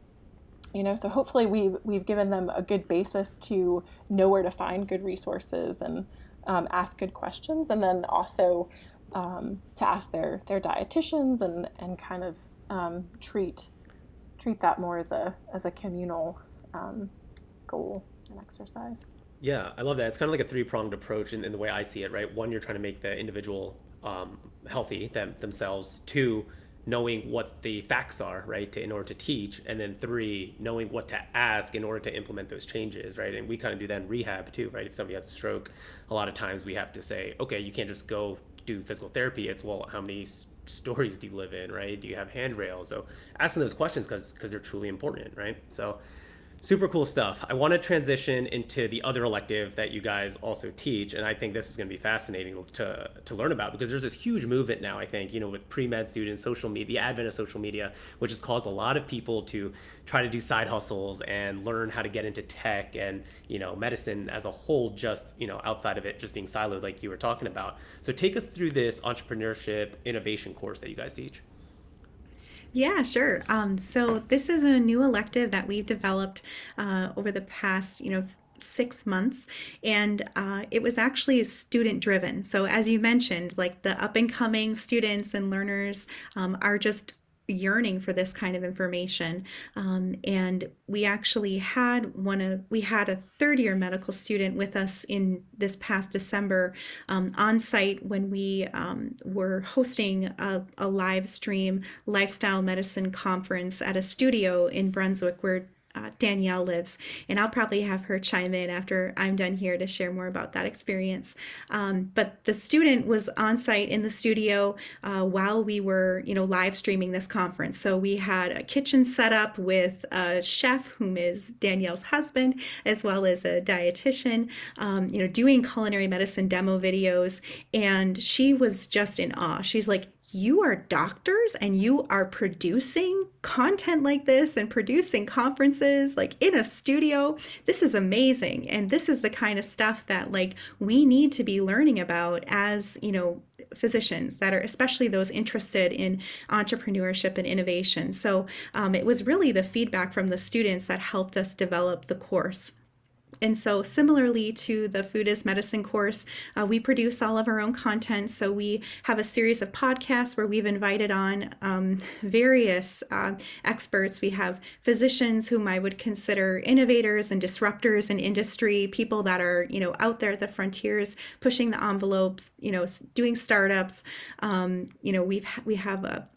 you know, so hopefully we've we've given them a good basis to know where to find good resources and um, ask good questions, and then also um, to ask their their dietitians and and kind of um, treat treat that more as a as a communal um, goal and exercise. Yeah, I love that. It's kind of like a three pronged approach in, in the way I see it, right? One, you're trying to make the individual um, healthy them, themselves. Two, knowing what the facts are, right, to, in order to teach. And then three, knowing what to ask in order to implement those changes, right? And we kind of do that in rehab too, right? If somebody has a stroke, a lot of times we have to say, okay, you can't just go do physical therapy. It's, well, how many stories do you live in, right? Do you have handrails? So asking those questions because because they're truly important, right? So super cool stuff. I want to transition into the other elective that you guys also teach, and I think this is going to be fascinating to to learn about because there's this huge movement now. I think you know with pre med students, social media, the advent of social media, which has caused a lot of people to try to do side hustles and learn how to get into tech and you know medicine as a whole, just you know outside of it just being siloed like you were talking about. So take us through this entrepreneurship innovation course that you guys teach. Yeah, sure. Um, so this is a new elective that we've developed uh, over the past, you know, six months and uh, it was actually student driven so as you mentioned like the up and coming students and learners um, are just yearning for this kind of information. Um, and we actually had one of we had a third year medical student with us in this past december um, on site when we um, were hosting a, a live stream lifestyle medicine conference at a studio in brunswick where uh, Danielle lives, and I'll probably have her chime in after I'm done here to share more about that experience. Um, but the student was on site in the studio uh, while we were, you know, live streaming this conference. So we had a kitchen set up with a chef, whom is Danielle's husband, as well as a dietitian, um, you know, doing culinary medicine demo videos, and she was just in awe. She's like, you are doctors and you are producing content like this and producing conferences like in a studio this is amazing. And this is the kind of stuff that like we need to be learning about as you know physicians that are especially those interested in entrepreneurship and innovation. So um, it was really the feedback from the students that helped us develop the course and so, similarly to the Food is Medicine course, uh, we produce all of our own content. So, we have a series of podcasts where we've invited on um, various uh, experts. We have physicians whom I would consider innovators and disruptors in industry, people that are, you know, out there at the frontiers, pushing the envelopes, you know, doing startups. Um, you know, we've we have a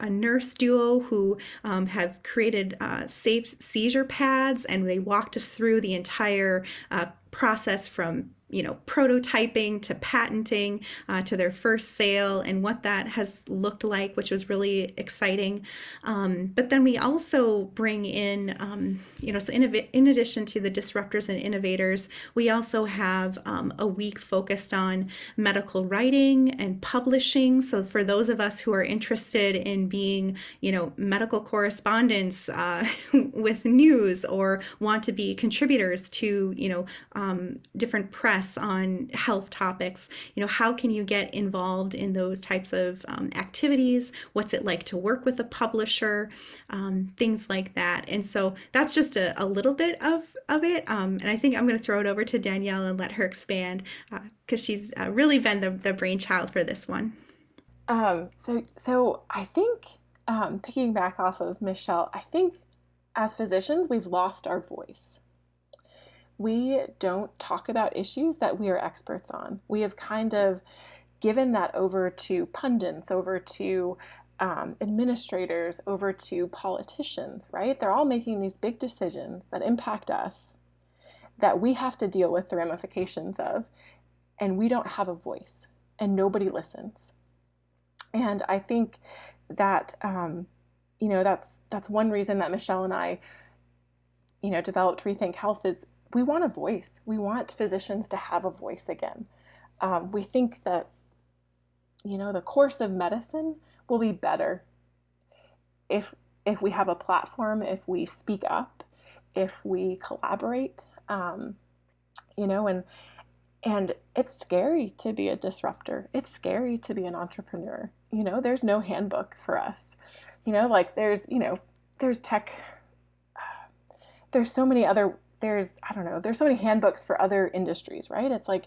a nurse duo who um, have created uh, safe seizure pads, and they walked us through the entire uh, process from you know, prototyping to patenting uh, to their first sale and what that has looked like, which was really exciting. Um, but then we also bring in, um, you know, so in, in, addition to the disruptors and innovators, we also have um, a week focused on medical writing and publishing. So for those of us who are interested in being, you know, medical correspondents uh, [LAUGHS] with news or want to be contributors to, you know, um, different press on health topics. You know, how can you get involved in those types of um, activities? What's it like to work with a publisher? Um, things like that. And so that's just a, a little bit of, of it. Um, and I think I'm going to throw it over to Danielle and let her expand because uh, she's uh, really been the, the brainchild for this one. Um, so, so I think um, picking back off of Michelle, I think as physicians, we've lost our voice we don't talk about issues that we are experts on. We have kind of given that over to pundits, over to um, administrators, over to politicians, right? They're all making these big decisions that impact us that we have to deal with the ramifications of, and we don't have a voice, and nobody listens. And I think that um, you know that's that's one reason that Michelle and I, you know, developed Rethink Health is we want a voice. We want physicians to have a voice again. Um, we think that, you know, the course of medicine will be better if if we have a platform, if we speak up, if we collaborate. Um, you know, and and it's scary to be a disruptor. It's scary to be an entrepreneur. You know, there's no handbook for us. You know, like there's you know there's tech. [SIGHS] There's so many other there's I don't know, there's so many handbooks for other industries, right? It's like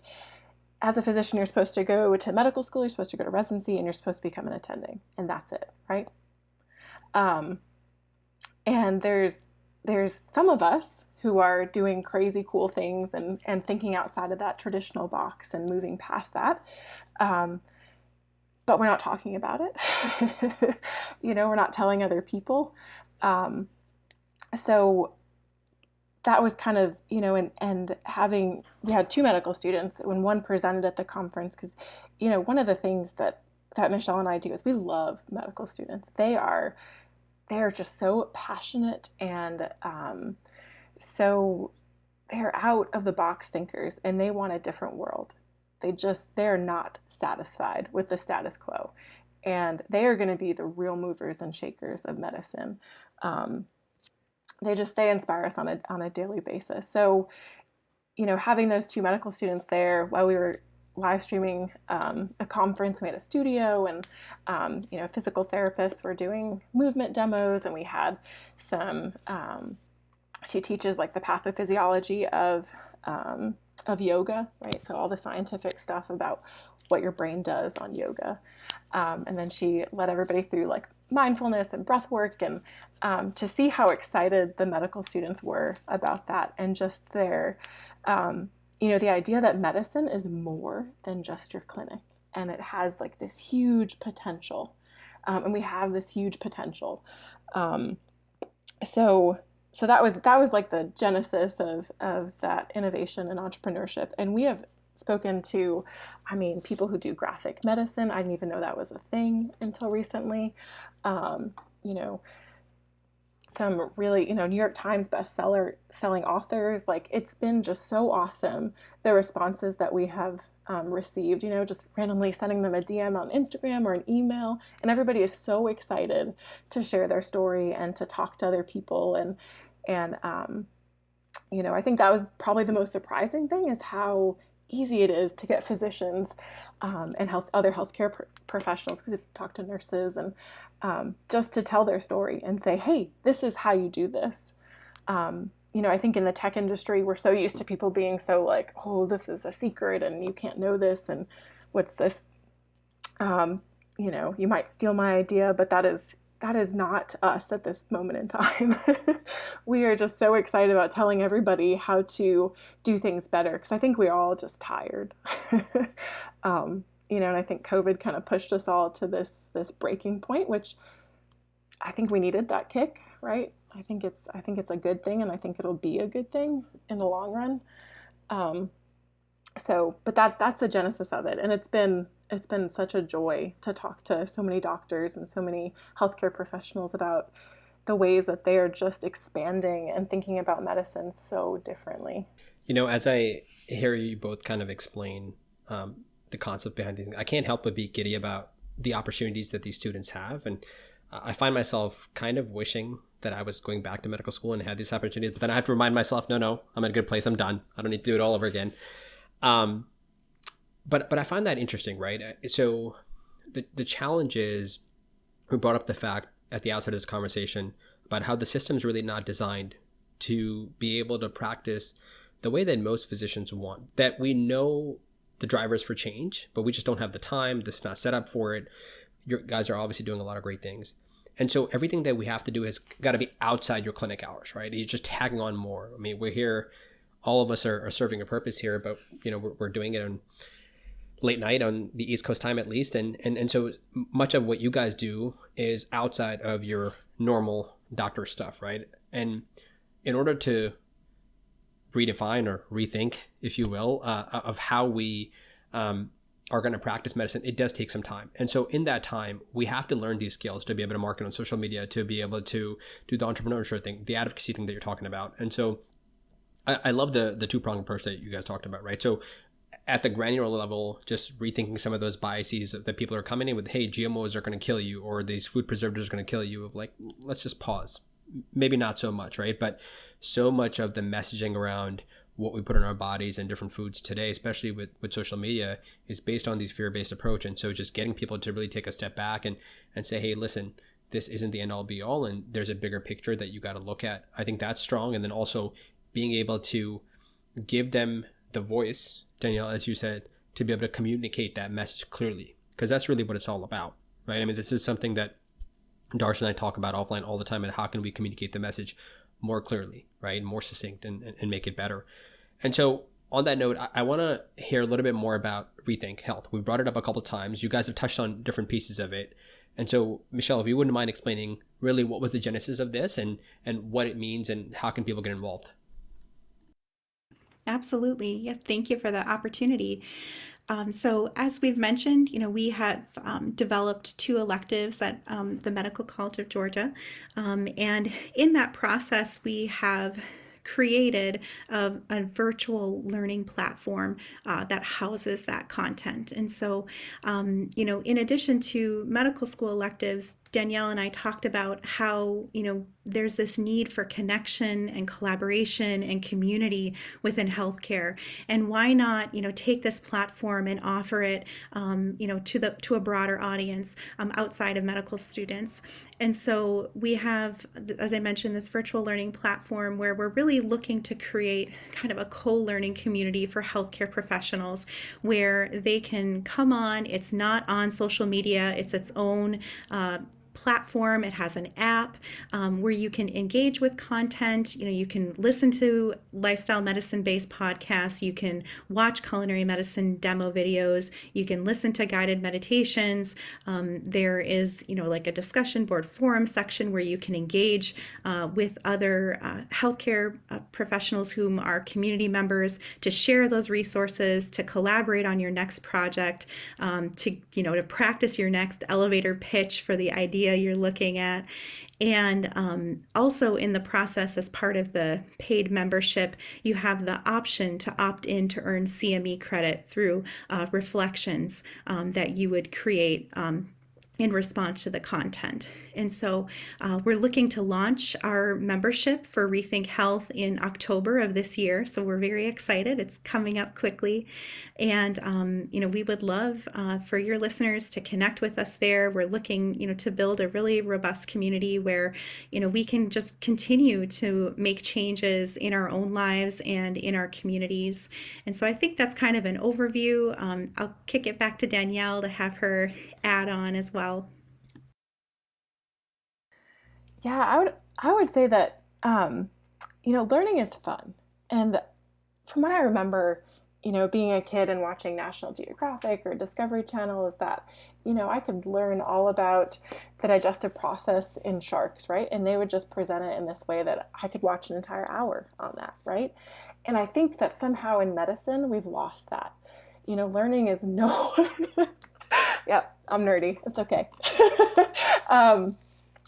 as a physician, you're supposed to go to medical school, you're supposed to go to residency, and you're supposed to become an attending, and that's it, right? Um, and there's there's some of us who are doing crazy cool things and and thinking outside of that traditional box and moving past that. Um, but we're not talking about it. [LAUGHS] you know, we're not telling other people. Um, so that was kind of you know and and having we had two medical students when one presented at the conference because you know one of the things that that michelle and i do is we love medical students. They are they are just so passionate and um, so they're out of the box thinkers and they want a different world. They just they're not satisfied with the status quo. And they are going to be the real movers and shakers of medicine. Um, they just they inspire us on a on a daily basis. So, you know, having those two medical students there while we were live streaming um, a conference, we had a studio, and um, you know, physical therapists were doing movement demos, and we had some. Um, she teaches like the pathophysiology of um, of yoga, right? So all the scientific stuff about what your brain does on yoga. Um, and then she led everybody through like mindfulness and breath work and um, to see how excited the medical students were about that and just their um, you know the idea that medicine is more than just your clinic and it has like this huge potential um, and we have this huge potential. Um, so so that was that was like the genesis of of that innovation and entrepreneurship. And we have spoken to, I mean, people who do graphic medicine. I didn't even know that was a thing until recently. Um, you know, some really, you know, New York Times bestseller selling authors. Like it's been just so awesome the responses that we have um, received. You know, just randomly sending them a DM on Instagram or an email, and everybody is so excited to share their story and to talk to other people and and um, you know, I think that was probably the most surprising thing is how easy it is to get physicians um, and health other healthcare pr- professionals because we've talked to nurses and um, just to tell their story and say, hey, this is how you do this. Um, you know, I think in the tech industry, we're so used to people being so like, oh, this is a secret and you can't know this and what's this? Um, you know, you might steal my idea, but that is that is not us at this moment in time. [LAUGHS] we are just so excited about telling everybody how to do things better because I think we're all just tired. [LAUGHS] um, you know, and I think COVID kind of pushed us all to this this breaking point, which I think we needed that kick, right? I think it's I think it's a good thing, and I think it'll be a good thing in the long run. Um, so, but that that's the genesis of it, and it's been it's been such a joy to talk to so many doctors and so many healthcare professionals about the ways that they are just expanding and thinking about medicine so differently. You know, as I hear you both kind of explain um, the concept behind these, I can't help but be giddy about the opportunities that these students have, and I find myself kind of wishing that I was going back to medical school and had these opportunities, but then I have to remind myself, no, no, I'm in a good place. I'm done. I don't need to do it all over again. Um, but but I find that interesting, right? Uh, so the the challenge is we brought up the fact at the outset of this conversation about how the system's really not designed to be able to practice the way that most physicians want. That we know the drivers for change, but we just don't have the time. This is not set up for it. Your guys are obviously doing a lot of great things. And so everything that we have to do has got to be outside your clinic hours, right? You're just tagging on more. I mean, we're here, all of us are, are serving a purpose here, but you know, we're, we're doing it on late night on the East Coast time at least. And, and, and so much of what you guys do is outside of your normal doctor stuff, right? And in order to redefine or rethink, if you will, uh, of how we um, are going to practice medicine, it does take some time. And so in that time, we have to learn these skills to be able to market on social media, to be able to do the entrepreneurship thing, the advocacy thing that you're talking about. And so I, I love the the two pronged approach that you guys talked about, right? So at the granular level, just rethinking some of those biases that people are coming in with, hey, GMOs are going to kill you, or these food preservatives are going to kill you. Of like, let's just pause. Maybe not so much, right? But so much of the messaging around what we put in our bodies and different foods today, especially with, with social media, is based on these fear-based approach. And so just getting people to really take a step back and, and say, hey, listen, this isn't the end all be all. And there's a bigger picture that you got to look at. I think that's strong. And then also being able to give them the voice, Danielle, as you said, to be able to communicate that message clearly, because that's really what it's all about, right? I mean, this is something that Darsh and I talk about offline all the time, and how can we communicate the message more clearly, right? More succinct and, and make it better. And so on that note, I, I want to hear a little bit more about Rethink Health. We brought it up a couple times. You guys have touched on different pieces of it. And so, Michelle, if you wouldn't mind explaining really what was the genesis of this and, and what it means and how can people get involved? Absolutely. Yes, thank you for the opportunity. Um, so as we've mentioned, you know, we have um, developed two electives at um, the Medical College of Georgia. Um, and in that process, we have created a, a virtual learning platform uh, that houses that content. And so, um, you know, in addition to medical school electives, Danielle and I talked about how, you know, there's this need for connection and collaboration and community within healthcare. And why not, you know, take this platform and offer it, um, you know, to the to a broader audience um, outside of medical students. And so we have, as I mentioned, this virtual learning platform where we're really looking to create kind of a co-learning community for healthcare professionals where they can come on. It's not on social media. It's its own uh, platform. It has an app um, where you can engage with content. You know, you can listen to lifestyle medicine based podcasts. You can watch culinary medicine demo videos. You can listen to guided meditations. Um, there is, you know, like a discussion board forum section where you can engage uh, with other uh, healthcare uh, professionals whom are community members to share those resources, to collaborate on your next project, um, to, you know, to practice your next elevator pitch for the idea you're looking at. And um, also in the process, as part of the paid membership, you have the option to opt in to earn CME credit through uh, reflections um, that you would create um, in response to the content. And so uh, we're looking to launch our membership for Rethink Health in October of this year. So we're very excited. It's coming up quickly. And, um, you know, we would love uh, for your listeners to connect with us there. We're looking, you know, to build a really robust community where, you know, we can just continue to make changes in our own lives and in our communities. And so I think that's kind of an overview. Um, I'll kick it back to Danielle to have her add on as well. Yeah, I would I would say that um, you know learning is fun, and from what I remember, you know, being a kid and watching National Geographic or Discovery Channel is that, you know, I could learn all about the digestive process in sharks, right? And they would just present it in this way that I could watch an entire hour on that, right? And I think that somehow in medicine, we've lost that. You know, learning is [LAUGHS] no. Yeah, I'm nerdy. It's okay. [LAUGHS] um,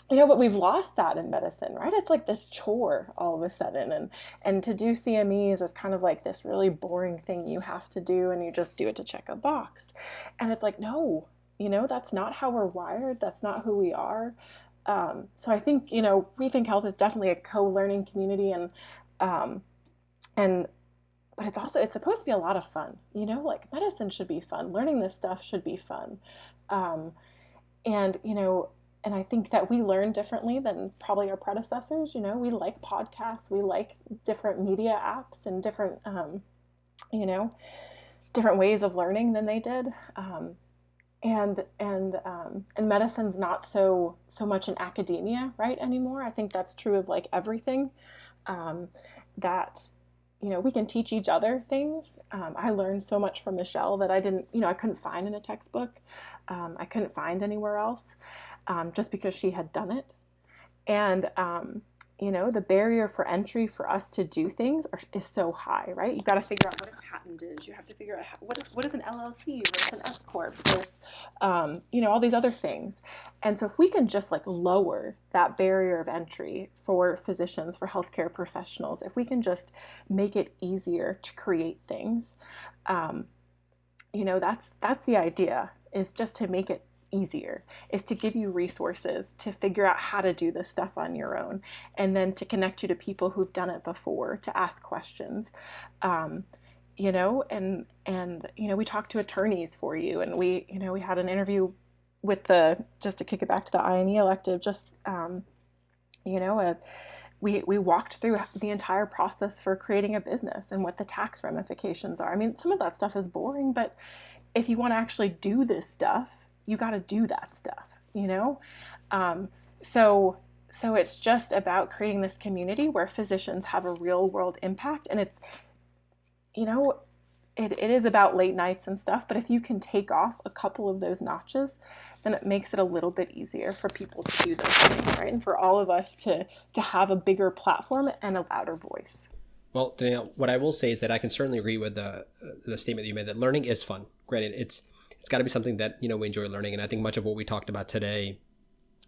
you know, but we've lost that in medicine, right? It's like this chore all of a sudden. And and to do CMEs is kind of like this really boring thing you have to do and you just do it to check a box. And it's like, no, you know, that's not how we're wired. That's not who we are. Um, so I think, you know, Rethink Health is definitely a co-learning community and um, and but it's also it's supposed to be a lot of fun you know like medicine should be fun learning this stuff should be fun um, and you know and I think that we learn differently than probably our predecessors. You know, we like podcasts, we like different media apps and different, um, you know, different ways of learning than they did. Um, and and um, and medicine's not so so much in academia right anymore. I think that's true of like everything. Um, that you know we can teach each other things. Um, I learned so much from Michelle that I didn't you know I couldn't find in a textbook. Um, I couldn't find anywhere else um, just because she had done it. And, um, you know, the barrier for entry for us to do things are, is so high, right? You've got to figure out what a patent is. You have to figure out how, what, is, what is an LLC, what is an S Corp, um, you know, all these other things. And so if we can just like lower that barrier of entry for physicians, for healthcare professionals, if we can just make it easier to create things, um, you know, that's, that's the idea is just to make it easier is to give you resources to figure out how to do this stuff on your own and then to connect you to people who've done it before to ask questions um, you know and and you know we talked to attorneys for you and we you know we had an interview with the just to kick it back to the INE elective just um, you know a we, we walked through the entire process for creating a business and what the tax ramifications are. I mean, some of that stuff is boring, but if you want to actually do this stuff, you got to do that stuff, you know? Um, so, so it's just about creating this community where physicians have a real world impact. And it's, you know, it, it is about late nights and stuff, but if you can take off a couple of those notches, then it makes it a little bit easier for people to do those things, right? And for all of us to to have a bigger platform and a louder voice. Well, Danielle, what I will say is that I can certainly agree with the the statement that you made that learning is fun. Granted, it's it's got to be something that you know we enjoy learning and i think much of what we talked about today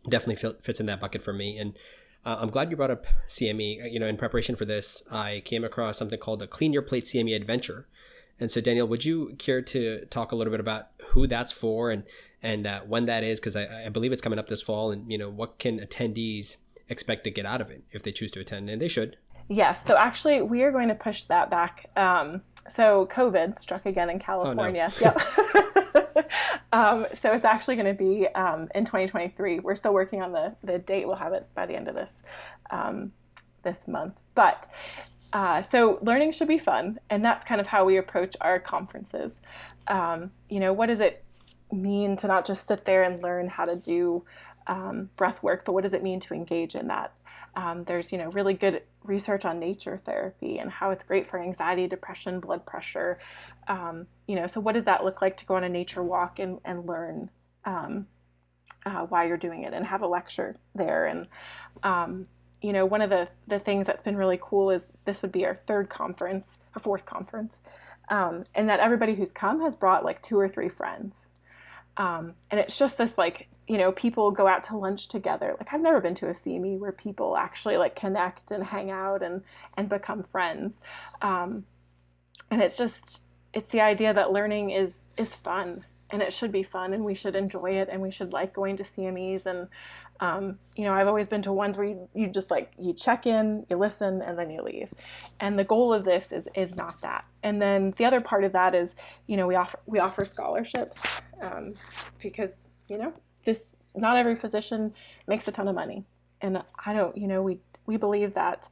definitely fits in that bucket for me and uh, i'm glad you brought up cme you know in preparation for this i came across something called the clean your plate cme adventure. And so Danielle would you care to talk a little bit about who that's for and and uh, when that is? Because I, I believe it's coming up this fall and you know what can attendees expect to get out of it if they choose to attend? And they should. Yes so actually we are going to push that back. Um, so covid struck again in california oh, no. yep [LAUGHS] [LAUGHS] um, so it's actually going to be um, in 2023. We're still working on the, the date. We'll have it by the end of this um, this month. But uh, so learning should be fun, and that's kind of how we approach our conferences. Um, you know, what does it mean to not just sit there and learn how to do um, breath work, but what does it mean to engage in that? Um, there's you know really good research on nature therapy and how it's great for anxiety, depression, blood pressure. Um, you know, so what does that look like to go on a nature walk and, and learn um, uh, why you're doing it and have a lecture there? And um, you know, one of the the things that's been really cool is this would be our third conference, our fourth conference, um, and that everybody who's come has brought like two or three friends. Um, and it's just this like you know people go out to lunch together like i've never been to a CME where people actually like connect and hang out and and become friends um, and it's just it's the idea that learning is is fun and it should be fun and we should enjoy it and we should like going to cmes and um, you know i've always been to ones where you, you just like you check in you listen and then you leave. And the goal of this is is not that. And then the other part of that is you know we offer we offer scholarships um, because you know this not every physician makes a ton of money. And i don't you know we we believe that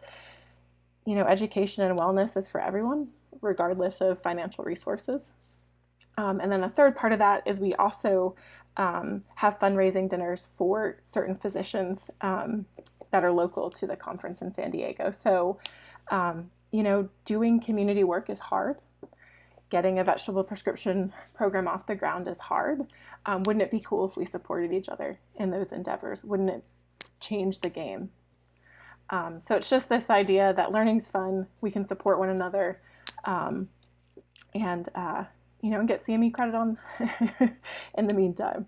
you know education and wellness is for everyone regardless of financial resources um, and then the third part of that is we also um, have fundraising dinners for certain physicians um, that are local to the conference in san diego so um, you know doing community work is hard getting a vegetable prescription program off the ground is hard. Um, wouldn't it be cool if we supported each other in those endeavors? Wouldn't it change the game? Um, so it's just this idea that learning's fun, we can support one another, um, and uh, you know, get CME credit on [LAUGHS] in the meantime.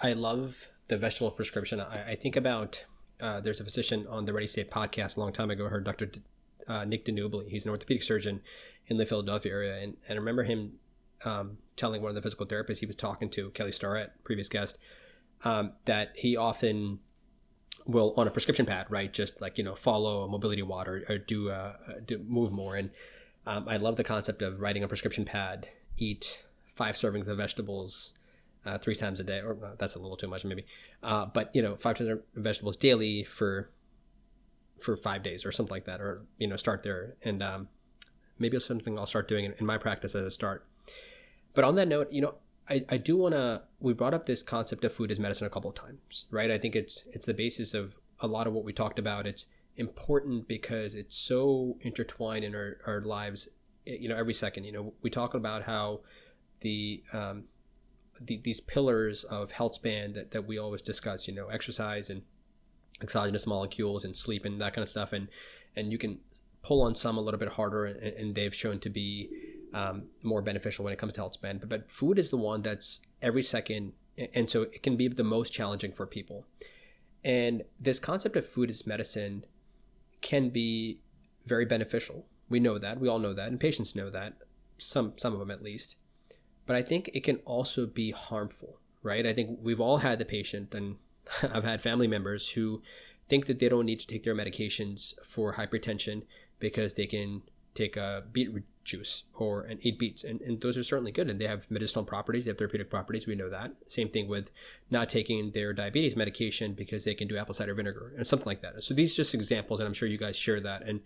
I love the vegetable prescription. I, I think about uh, there's a physician on the Ready State podcast a long time ago. I heard Dr. D- uh, Nick DiNubile. He's an orthopedic surgeon in the Philadelphia area, and, and I remember him um, telling one of the physical therapists he was talking to, Kelly Starrett, previous guest, um, that he often will on a prescription pad, right? Just like you know, follow a mobility water or, or do, uh, do move more. And um, I love the concept of writing a prescription pad, eat five servings of vegetables uh, three times a day, or uh, that's a little too much maybe. Uh, but you know, five times vegetables daily for for five days or something like that, or you know, start there. And um, maybe it's something I'll start doing in, in my practice as a start. But on that note, you know, I, I do want to we brought up this concept of food as medicine a couple of times right i think it's it's the basis of a lot of what we talked about it's important because it's so intertwined in our, our lives eh, you know every second you know we talk about how the um the, these pillars of health span that, that we always discuss you know exercise and exogenous molecules and sleep and that kind of stuff and and you can pull on some a little bit harder and, and they've shown to be um, more beneficial when it comes to health span. But, but food is the one that's every second, and so it can be the most challenging for people. And this concept of food as medicine can be very beneficial. We know that. We all know that, and patients know that. Some some of them at least. But I think it can also be harmful, right? I think we've all had the patient, and [LAUGHS] I've had family members who think that they don't need to take their medications for hypertension because they can take a beetroot juice or and eat beets and, and those are certainly good and they have medicinal properties they have therapeutic properties we know that. Same thing with not taking their diabetes medication because they can do apple cider vinegar and something like that. So these are just examples and i'm sure you guys share that and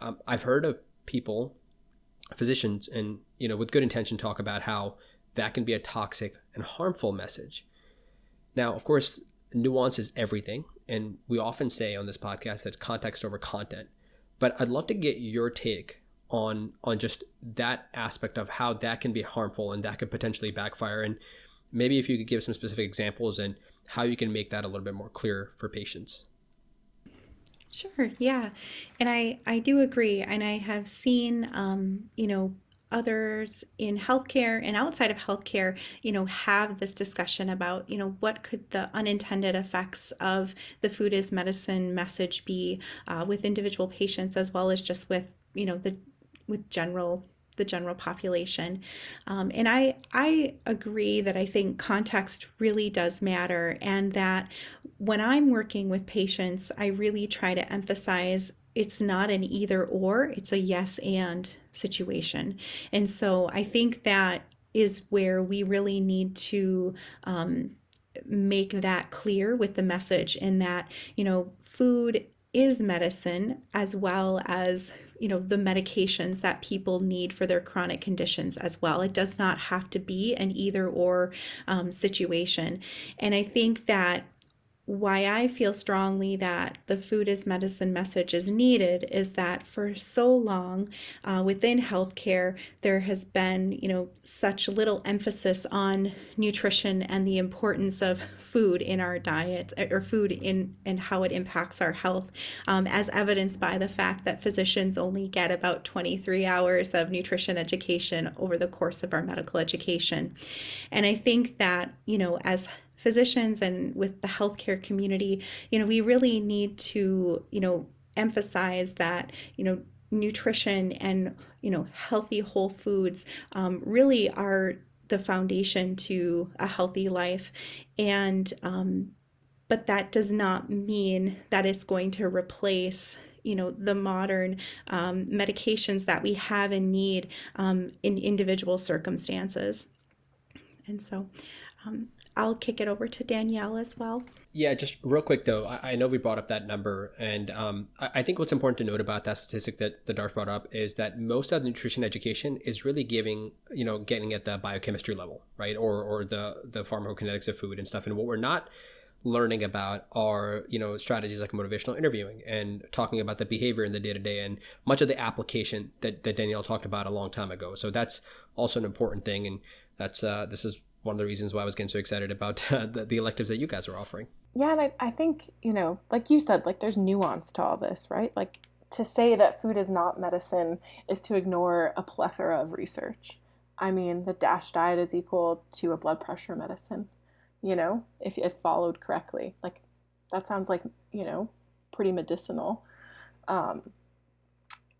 um, i've heard of people physicians and you know with good intention talk about how that can be a toxic and harmful message. Now of course nuance is everything and we often say on this podcast that context over content but I'd love to get your take on on just that aspect of how that can be harmful and that could potentially backfire. And maybe if you could give some specific examples and how you can make that a little bit more clear for patients. Sure yeah. And i i do agree. And i have seen um you know others in healthcare and outside of healthcare, you know, have this discussion about, you know, what could the unintended effects of the food is medicine message be uh, with individual patients as well as just with, you know, the with general the general population. Um, and I I agree that I think context really does matter, and that when I'm working with patients, I really try to emphasize it's not an either or, it's a yes and situation. And so I think that is where we really need to um, make that clear with the message in that, you know, food is medicine as well as you know the medications that people need for their chronic conditions as well it does not have to be an either or um, situation and i think that why I feel strongly that the food is medicine message is needed is that for so long uh, within healthcare, there has been, you know, such little emphasis on nutrition and the importance of food in our diet uh, or food in and how it impacts our health, um, as evidenced by the fact that physicians only get about 23 hours of nutrition education over the course of our medical education. And I think that, you know, as physicians and with the healthcare community, you know, we really need to, you know, emphasize that, you know, nutrition and, you know, healthy whole foods um, really are the foundation to a healthy life. And, um, but that does not mean that it's going to replace you know the modern um, medications that we have and need um, in individual circumstances and so um, I'll kick it over to Danielle as well. Yeah, just real quick though, I, know we brought up that number, and um, I, think what's important to note about that statistic that the Darth brought up is that most of the nutrition education is really giving, you know, getting at the biochemistry level, right, or or the the pharmacokinetics of food and stuff, and what we're not learning about are you know strategies like motivational interviewing and talking about the behavior in the day to day and much of the application that, that Danielle talked about a long time ago. So that's also an important thing. And that's uh, this is one of the reasons why I was getting so excited about uh, the, the electives that you guys are offering. Yeah, and I, I think, you know, like you said, like there's nuance to all this, right? Like to say that food is not medicine is to ignore a plethora of research. I mean, the DASH diet is equal to a blood pressure medicine, you know, if, if followed correctly. Like, that sounds like, you know, pretty medicinal. Um,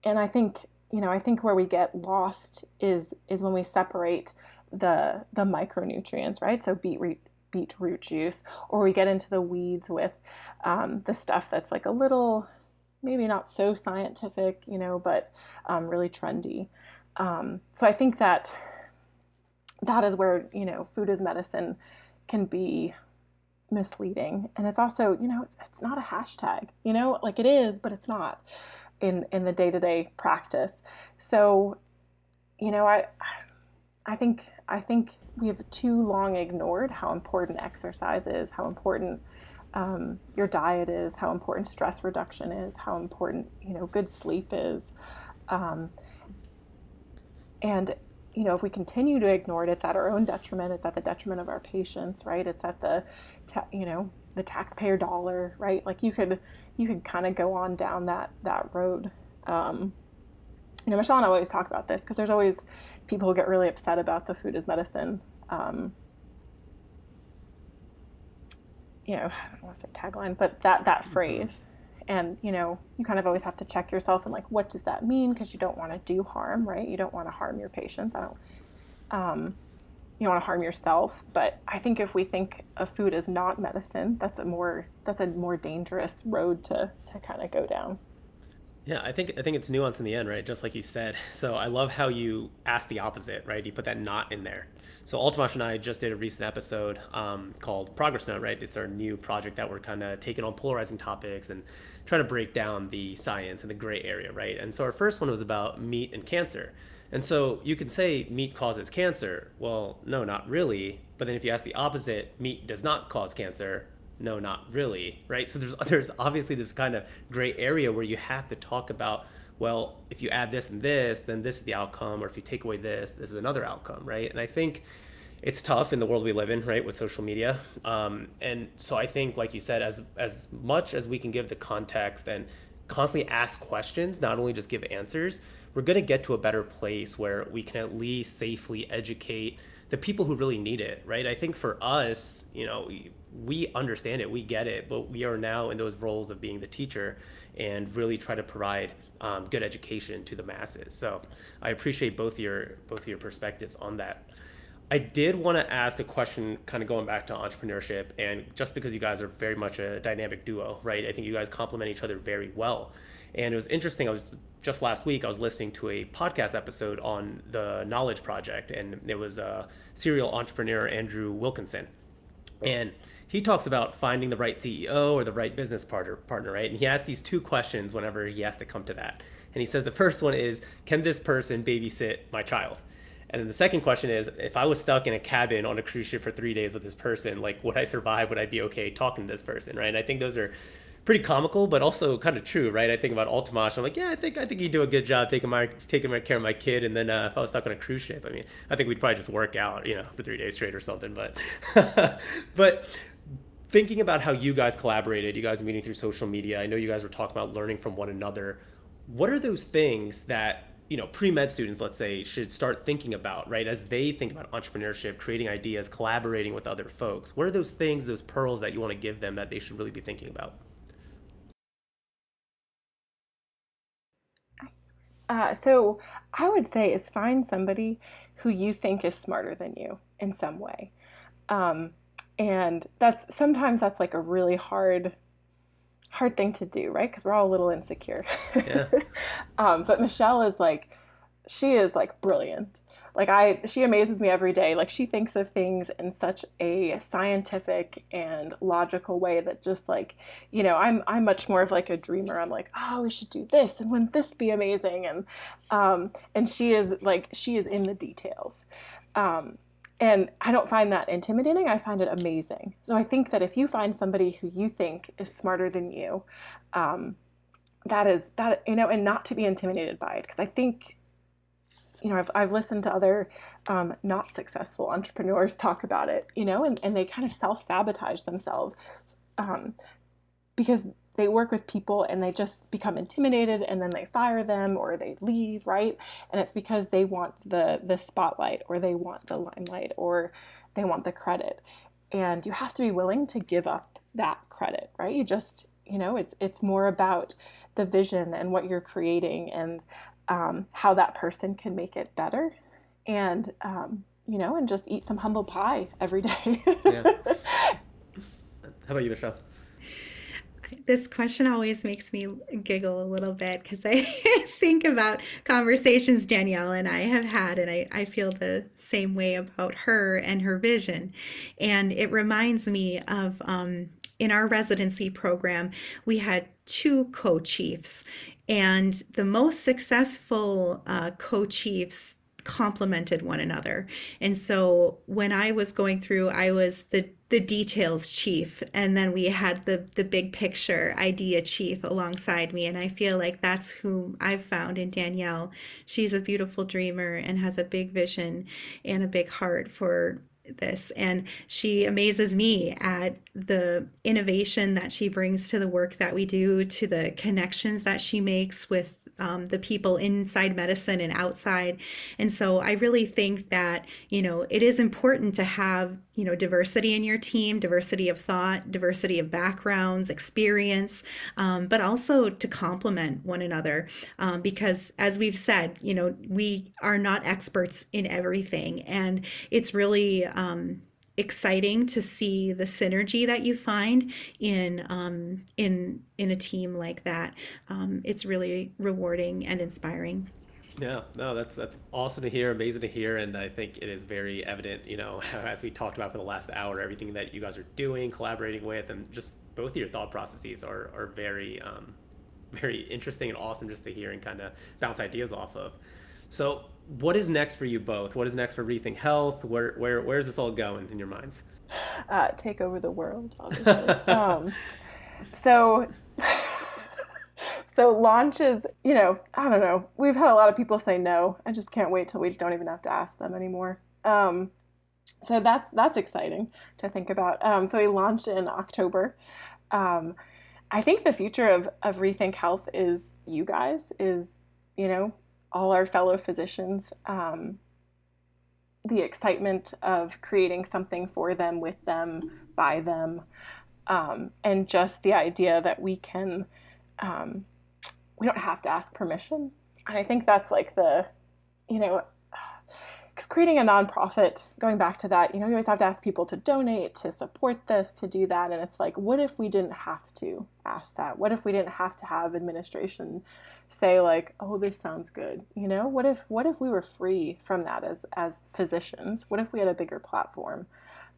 and I think, you know, I think where we get lost is is when we separate the the micronutrients, right? So beetroot beetroot juice, or we get into the weeds with um, the stuff that's like a little, maybe not so scientific, you know, but um, really trendy. Um, so I think that that is where you know food as medicine can be misleading, and it's also you know it's, it's not a hashtag, you know, like it is, but it's not in in the day to day practice. So you know I I think I think we have too long ignored how important exercise is, how important um, your diet is, how important stress reduction is, how important you know good sleep is, um, and you know if we continue to ignore it, it's at our own detriment. It's at the detriment of our patients, right? It's at the ta- you know the taxpayer dollar, right? Like you could you could kind of go on down that that road. Um, you know, Michelle and I always talk about this because there's always people who get really upset about the food as medicine. Um, you know, I don't want to say tagline, but that that mm-hmm. phrase, and you know, you kind of always have to check yourself and like, what does that mean? Because you don't want to do harm, right? You don't want to harm your patients. I don't. Um, you don't want to harm yourself, but I think if we think of food as not medicine, that's a more that's a more dangerous road to to kind of go down. Yeah, I think I think it's nuance in the end, right? Just like you said. [LAUGHS] So I love how you ask the opposite, right? You put that not in there. So Altamash and I just did a recent episode um, called Progress Note, right? It's our new project that we're kind of taking on polarizing topics and trying to break down the science and the gray area, right? And so our first one was about meat and cancer. And so you can say meat causes cancer. Well, no, not really. But then if you ask the opposite, meat does not cause cancer no, not really, right? So there's [LAUGHS] there's obviously this kind of gray area where you have to talk about, well, if you add this and this, then this is the outcome, or if you take away this, this is another outcome, right? And I think it's tough in the world we live in, right, with social media. Um, and so I think, like you said, as as much as we can give the context and constantly ask questions, not only just give answers, we're going to get to a better place where we can at least safely educate the people who really need it, right? I think for us, you know, we understand it, we get it, but we are now in those roles of being the teacher and really try to provide um, good education to the masses. So I appreciate both your both your perspectives on that. I did want to ask a question, kind of going back to entrepreneurship, and just because you guys are very much a dynamic duo, right? I think you guys complement each other very well. And it was interesting. I was just last week. I was listening to a podcast episode on the Knowledge Project, and it was a serial entrepreneur Andrew Wilkinson, and he talks about finding the right CEO or the right business partner, partner, right? And he asks these two questions whenever he has to come to that. And he says the first one is, can this person babysit my child? And then the second question is, if I was stuck in a cabin on a cruise ship for three days with this person, like, would I survive? Would I be okay talking to this person, right? And I think those are pretty comical, but also kind of true, right? I think about Altamash. I'm like, yeah, I think I think you do a good job taking my taking my care of my kid. And then uh, if I was stuck on a cruise ship, I mean, I think we'd probably just work out, you know, for three days straight or something. But [LAUGHS] but thinking about how you guys collaborated, you guys meeting through social media. I know you guys were talking about learning from one another. What are those things that you know pre-med students let's say should start thinking about right as they think about entrepreneurship creating ideas collaborating with other folks what are those things those pearls that you want to give them that they should really be thinking about Uh, so I would say is find somebody who you think is smarter than you in some way. Um, and that's sometimes that's like a really hard hard thing to do right? Because we're all a little insecure. Yeah. [LAUGHS] um, but michelle is like she is like brilliant. Like i she amazes me every day. Like she thinks of things in such a scientific and logical way that just like you know i'm i'm much more of like a dreamer. I'm like oh we should do this and wouldn't this be amazing? And um and she is like she is in the details. Um and I don't find that intimidating. I find it amazing. So I think that if you find somebody who you think is smarter than you, um, that is that you know, and not to be intimidated by it, because I think you know, I've, I've listened to other um, not successful entrepreneurs [LAUGHS] talk about it, you know, and, and they kind of self sabotage themselves um, because they work with people and they just become intimidated and then they fire them or they leave, right? And it's because they want the the spotlight or they want the limelight or they want the credit. And you have to be willing to give up that credit, right? You just, you know, it's it's more about the vision and what you're creating and um, how that person can make it better. And um, you know, and just eat some humble pie every day. yeah. [LAUGHS] How about you, Michelle? This question always makes me giggle a little bit because I [LAUGHS] think about conversations Danielle and I have had, and I, I feel the same way about her and her vision. And it reminds me of um, in our residency program, we had two co chiefs, and the most successful uh, co chiefs complemented one another. And so when I was going through, I was the the details chief and then we had the the big picture idea chief alongside me and I feel like that's who I've found in Danielle. She's a beautiful dreamer and has a big vision and a big heart for this and she amazes me at the innovation that she brings to the work that we do to the connections that she makes with um, the people inside medicine and outside. And so I really think that, you know, it is important to have, you know, diversity in your team, diversity of thought, diversity of backgrounds, experience, um, but also to complement one another. Um, because as we've said, you know, we are not experts in everything. And it's really, um, exciting to see the synergy that you find in um, in in a team like that. Um, it's really rewarding and inspiring. Yeah, no, that's that's awesome to hear, amazing to hear, and I think it is very evident, you know, [LAUGHS] as we talked about for the last hour, everything that you guys are doing, collaborating with, and just both of your thought processes are are very um, very interesting and awesome just to hear and kind of bounce ideas off of. So what is next for you both? What is next for Rethink Health? Where where where is this all going in your minds? Uh, take over the world, [LAUGHS] obviously. um, so [LAUGHS] so launches, you know, I don't know. We've had a lot of people say no. I just can't wait till we don't even have to ask them anymore. Um, so that's that's exciting to think about. Um, so we launched in October. Um, I think the future of of Rethink Health is you guys. Is you know all our fellow physicians um, the excitement of creating something for them, with them, by them, um, and just the idea that we can, um, we don't have to ask permission. And I think that's like the, you know, creating a nonprofit, going back to that, you know, you always have to ask people to donate, to support this, to do that. And it's like, what if we didn't have to ask that? What if we didn't have to have administration say like, oh, this sounds good? You know, what if what if we were free from that as as physicians? What if we had a bigger platform?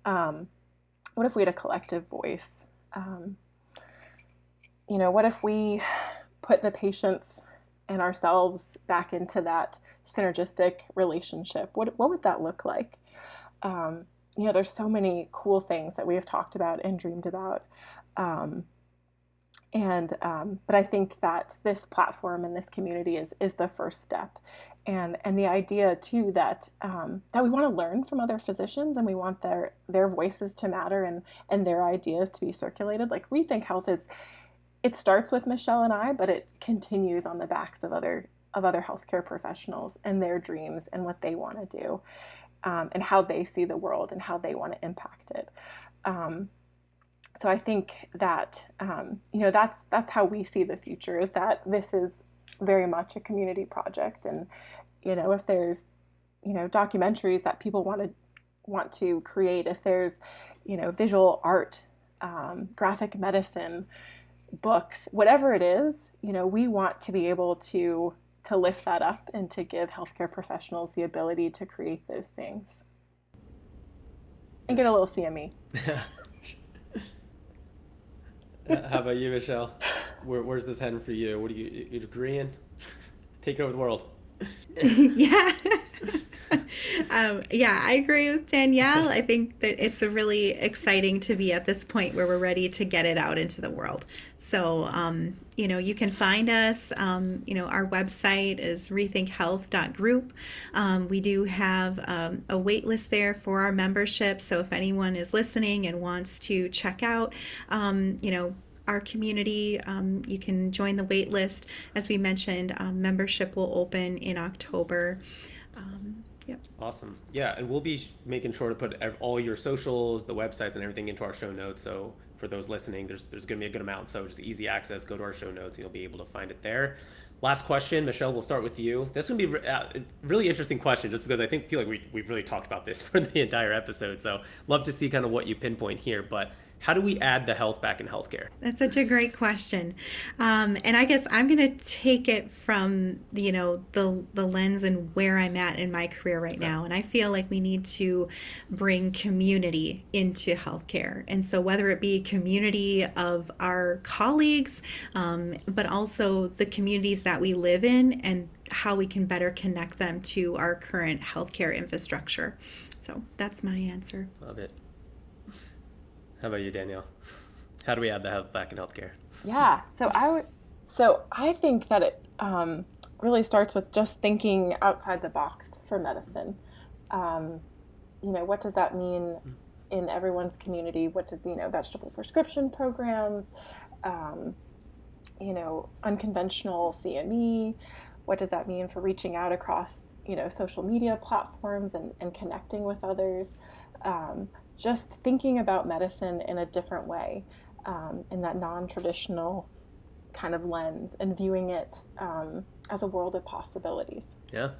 Um, what if we had a collective voice? Um, you know, what if we put the patients and ourselves back into that synergistic relationship? What, what would that look like? Um, you know, there's so many cool things that we have talked about and dreamed about. Um, and um, but I think that this platform and this community is is the first step, and and the idea too that um, that we want to learn from other physicians and we want their their voices to matter and and their ideas to be circulated. Like Rethink Health is, it starts with Michelle and I, but it continues on the backs of other of other healthcare professionals and their dreams and what they want to do, um, and how they see the world and how they want to impact it. Um, so I think that um, you know that's that's how we see the future is that this is very much a community project, and you know if there's you know documentaries that people want to want to create, if there's you know visual art, um, graphic medicine, books, whatever it is, you know we want to be able to to lift that up and to give healthcare professionals the ability to create those things and get a little CME. [LAUGHS] How about you, Michelle? Where, where's this heading for you? What are you, you agreeing? Take over the world. [LAUGHS] yeah. [LAUGHS] [LAUGHS] um, yeah, I agree with Danielle. I think that it's really exciting to be at this point where we're ready to get it out into the world. So, um, you know, you can find us. Um, you know, our website is rethinkhealth.group. Um, we do have um, a wait list there for our membership. So, if anyone is listening and wants to check out, um, you know, our community. Um, you can join the wait list. As we mentioned, um, membership will open in October. Yep. Awesome. Yeah, and we'll be making sure to put all your socials, the websites, and everything into our show notes. So for those listening, there's there's going to be a good amount. So just easy access. Go to our show notes, and you'll be able to find it there. Last question, Michelle. We'll start with you. This would be a uh, really interesting question, just because I think feel like we we've really talked about this [LAUGHS] for the entire episode. So love to see kind of what you pinpoint here, but how do we add the health back in healthcare? That's such a great question, um, and I guess I'm going to take it from you know the the lens and where I'm at in my career right now, and I feel like we need to bring community into healthcare, and so whether it be community of our colleagues, um, but also the communities that we live in, and how we can better connect them to our current healthcare infrastructure. So that's my answer. Love it. How about you, Danielle? How do we add the health back in healthcare? Yeah, so I would, so I think that it um, really starts with just thinking outside the box for medicine. Um, you know, what does that mean in everyone's community? What does you know vegetable prescription programs? Um, you know, unconventional CME. What does that mean for reaching out across you know social media platforms and, and connecting with others? Um, just thinking about medicine in a different way, um, in that non traditional kind of lens, and viewing it um, as a world of possibilities. Yeah,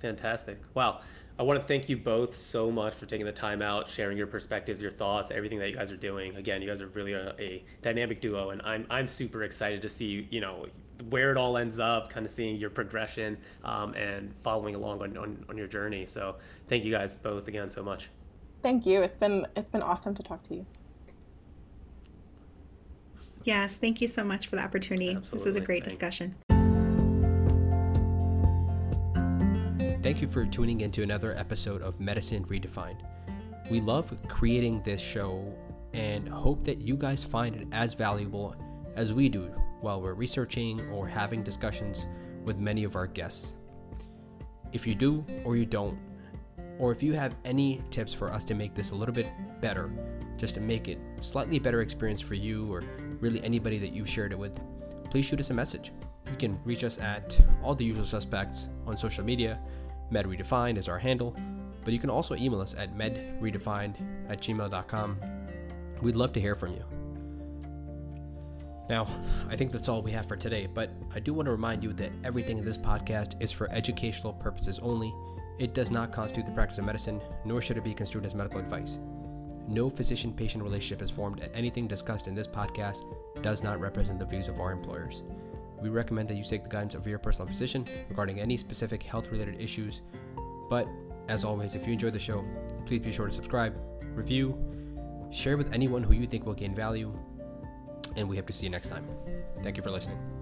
fantastic. Wow. I want to thank you both so much for taking the time out, sharing your perspectives, your thoughts, everything that you guys are doing. Again, you guys are really a, a dynamic duo, and I'm I'm super excited to see you know where it all ends up, kind of seeing your progression um, and following along on, on, on your journey. So thank you guys both again so much. Thank you. It's been it's been awesome to talk to you. Yes, thank you so much for the opportunity. Absolutely. This is a great Thanks. discussion. Thank you for tuning into another episode of Medicine Redefined. We love creating this show and hope that you guys find it as valuable as we do while we're researching or having discussions with many of our guests. If you do or you don't, or if you have any tips for us to make this a little bit better, just to make it slightly better experience for you or really anybody that you've shared it with, please shoot us a message. You can reach us at all the usual suspects on social media. MedRedefined is our handle, but you can also email us at medredefined at gmail.com. We'd love to hear from you. Now, I think that's all we have for today, but I do want to remind you that everything in this podcast is for educational purposes only it does not constitute the practice of medicine, nor should it be construed as medical advice. No physician patient relationship is formed, and anything discussed in this podcast does not represent the views of our employers. We recommend that you seek the guidance of your personal physician regarding any specific health related issues. But, as always, if you enjoyed the show, please be sure to subscribe, review, share with anyone who you think will gain value, and we hope to see you next time. Thank you for listening.